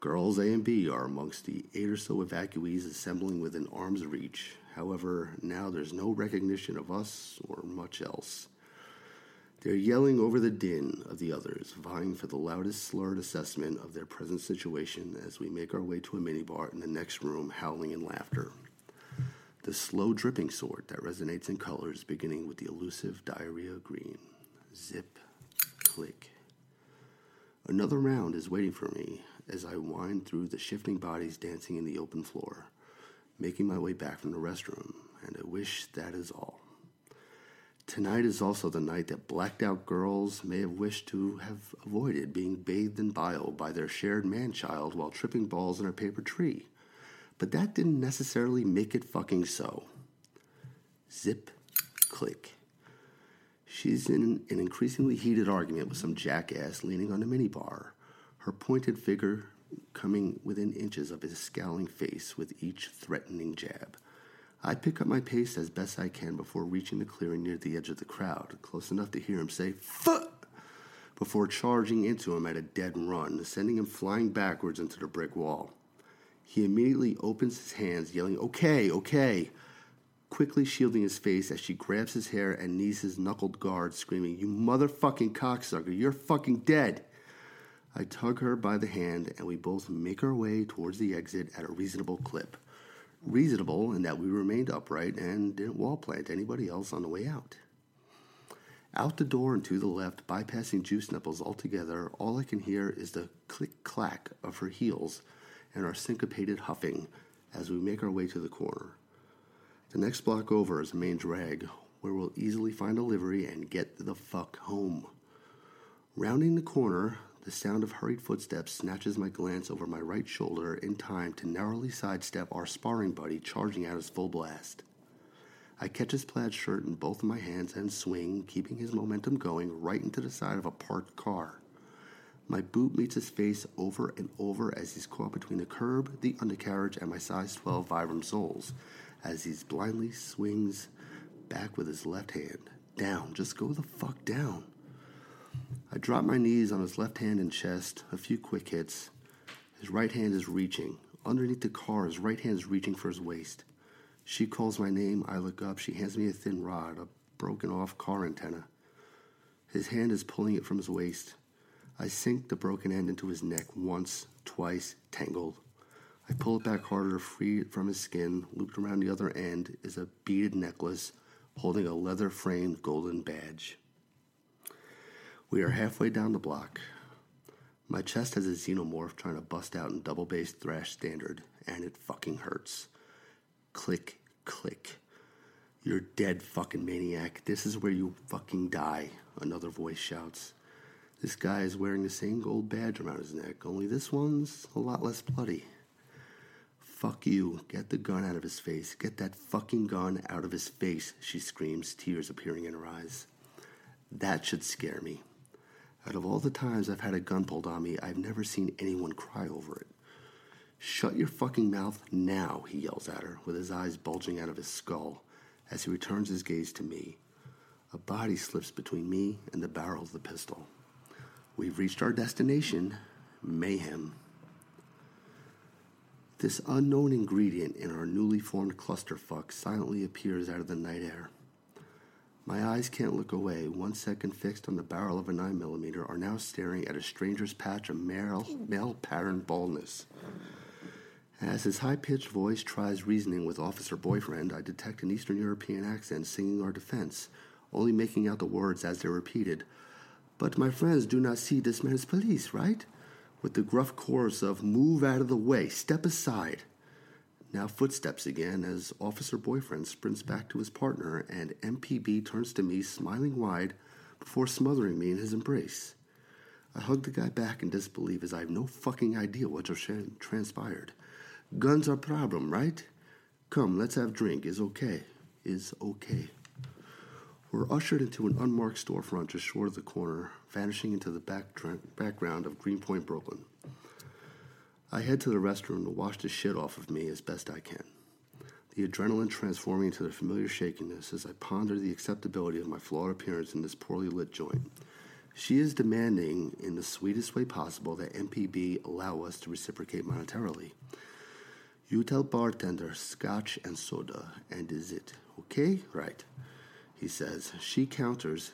Girls A and B are amongst the eight or so evacuees assembling within arm's reach. However, now there's no recognition of us or much else. They're yelling over the din of the others, vying for the loudest slurred assessment of their present situation as we make our way to a minibar in the next room, howling in laughter. The slow dripping sort that resonates in colors, beginning with the elusive diarrhea green. Zip, click. Another round is waiting for me as I wind through the shifting bodies dancing in the open floor, making my way back from the restroom, and I wish that is all. Tonight is also the night that blacked out girls may have wished to have avoided being bathed in bile by their shared man child while tripping balls in a paper tree. But that didn't necessarily make it fucking so. Zip, click. She's in an increasingly heated argument with some jackass leaning on a minibar, her pointed figure coming within inches of his scowling face with each threatening jab. I pick up my pace as best I can before reaching the clearing near the edge of the crowd, close enough to hear him say, Fuck! before charging into him at a dead run, sending him flying backwards into the brick wall. He immediately opens his hands, yelling, Okay, okay, quickly shielding his face as she grabs his hair and knees his knuckled guard, screaming, You motherfucking cocksucker, you're fucking dead! I tug her by the hand, and we both make our way towards the exit at a reasonable clip reasonable in that we remained upright and didn't wall plant anybody else on the way out. Out the door and to the left, bypassing juice nipples altogether, all I can hear is the click clack of her heels and our syncopated huffing as we make our way to the corner. The next block over is the main drag, where we'll easily find a livery and get the fuck home. Rounding the corner, the sound of hurried footsteps snatches my glance over my right shoulder in time to narrowly sidestep our sparring buddy charging at his full blast. I catch his plaid shirt in both of my hands and swing, keeping his momentum going right into the side of a parked car. My boot meets his face over and over as he's caught between the curb, the undercarriage, and my size 12 Vibram soles, as he blindly swings back with his left hand. Down, just go the fuck down. I drop my knees on his left hand and chest, a few quick hits. His right hand is reaching. Underneath the car, his right hand is reaching for his waist. She calls my name. I look up. She hands me a thin rod, a broken off car antenna. His hand is pulling it from his waist. I sink the broken end into his neck once, twice, tangled. I pull it back harder to free it from his skin. Looped around the other end is a beaded necklace holding a leather framed golden badge. We are halfway down the block. My chest has a xenomorph trying to bust out in double bass thrash standard, and it fucking hurts. Click, click. You're dead, fucking maniac. This is where you fucking die, another voice shouts. This guy is wearing the same gold badge around his neck, only this one's a lot less bloody. Fuck you. Get the gun out of his face. Get that fucking gun out of his face, she screams, tears appearing in her eyes. That should scare me. Out of all the times I've had a gun pulled on me, I've never seen anyone cry over it. Shut your fucking mouth now, he yells at her, with his eyes bulging out of his skull as he returns his gaze to me. A body slips between me and the barrel of the pistol. We've reached our destination mayhem. This unknown ingredient in our newly formed clusterfuck silently appears out of the night air. My eyes can't look away. One second fixed on the barrel of a 9mm are now staring at a stranger's patch of male, male pattern baldness. As his high pitched voice tries reasoning with Officer Boyfriend, I detect an Eastern European accent singing our defense, only making out the words as they're repeated. But my friends do not see this man as police, right? With the gruff chorus of Move out of the way, step aside. Now footsteps again as Officer Boyfriend sprints back to his partner and MPB turns to me, smiling wide, before smothering me in his embrace. I hug the guy back in disbelief as I have no fucking idea what just transpired. Guns are problem, right? Come, let's have drink. Is okay. Is okay. We're ushered into an unmarked storefront just short of the corner, vanishing into the back background of Greenpoint, Brooklyn. I head to the restroom to wash the shit off of me as best I can. The adrenaline transforming into the familiar shakiness as I ponder the acceptability of my flawed appearance in this poorly lit joint. She is demanding, in the sweetest way possible, that MPB allow us to reciprocate monetarily. You tell bartender scotch and soda, and is it okay? Right. He says. She counters.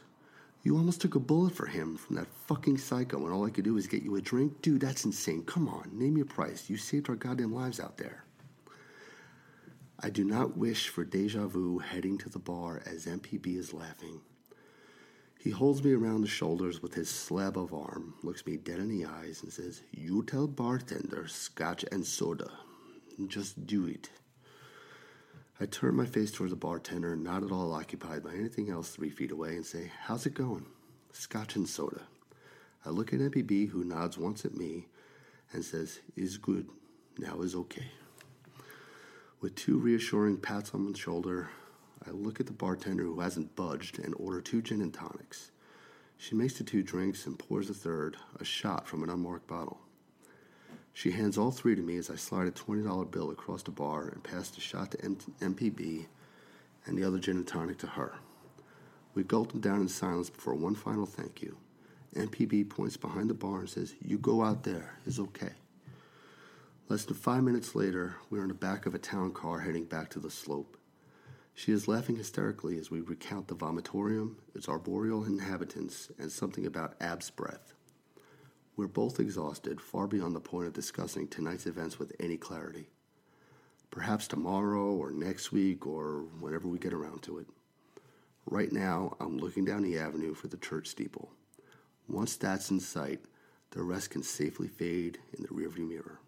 You almost took a bullet for him from that fucking psycho, and all I could do was get you a drink? Dude, that's insane. Come on, name your price. You saved our goddamn lives out there. I do not wish for deja vu heading to the bar as MPB is laughing. He holds me around the shoulders with his slab of arm, looks me dead in the eyes, and says, You tell bartender scotch and soda just do it. I turn my face towards the bartender, not at all occupied by anything else three feet away, and say, How's it going? Scotch and soda. I look at MPB, who nods once at me and says, Is good. Now is okay. With two reassuring pats on the shoulder, I look at the bartender who hasn't budged and order two gin and tonics. She makes the two drinks and pours a third, a shot from an unmarked bottle. She hands all three to me as I slide a $20 bill across the bar and pass the shot to M- MPB and the other gin and tonic to her. We gulp them down in silence before one final thank you. MPB points behind the bar and says, You go out there, it's okay. Less than five minutes later, we are in the back of a town car heading back to the slope. She is laughing hysterically as we recount the vomitorium, its arboreal inhabitants, and something about Ab's breath. We're both exhausted, far beyond the point of discussing tonight's events with any clarity. Perhaps tomorrow or next week or whenever we get around to it. Right now, I'm looking down the avenue for the church steeple. Once that's in sight, the rest can safely fade in the rearview mirror.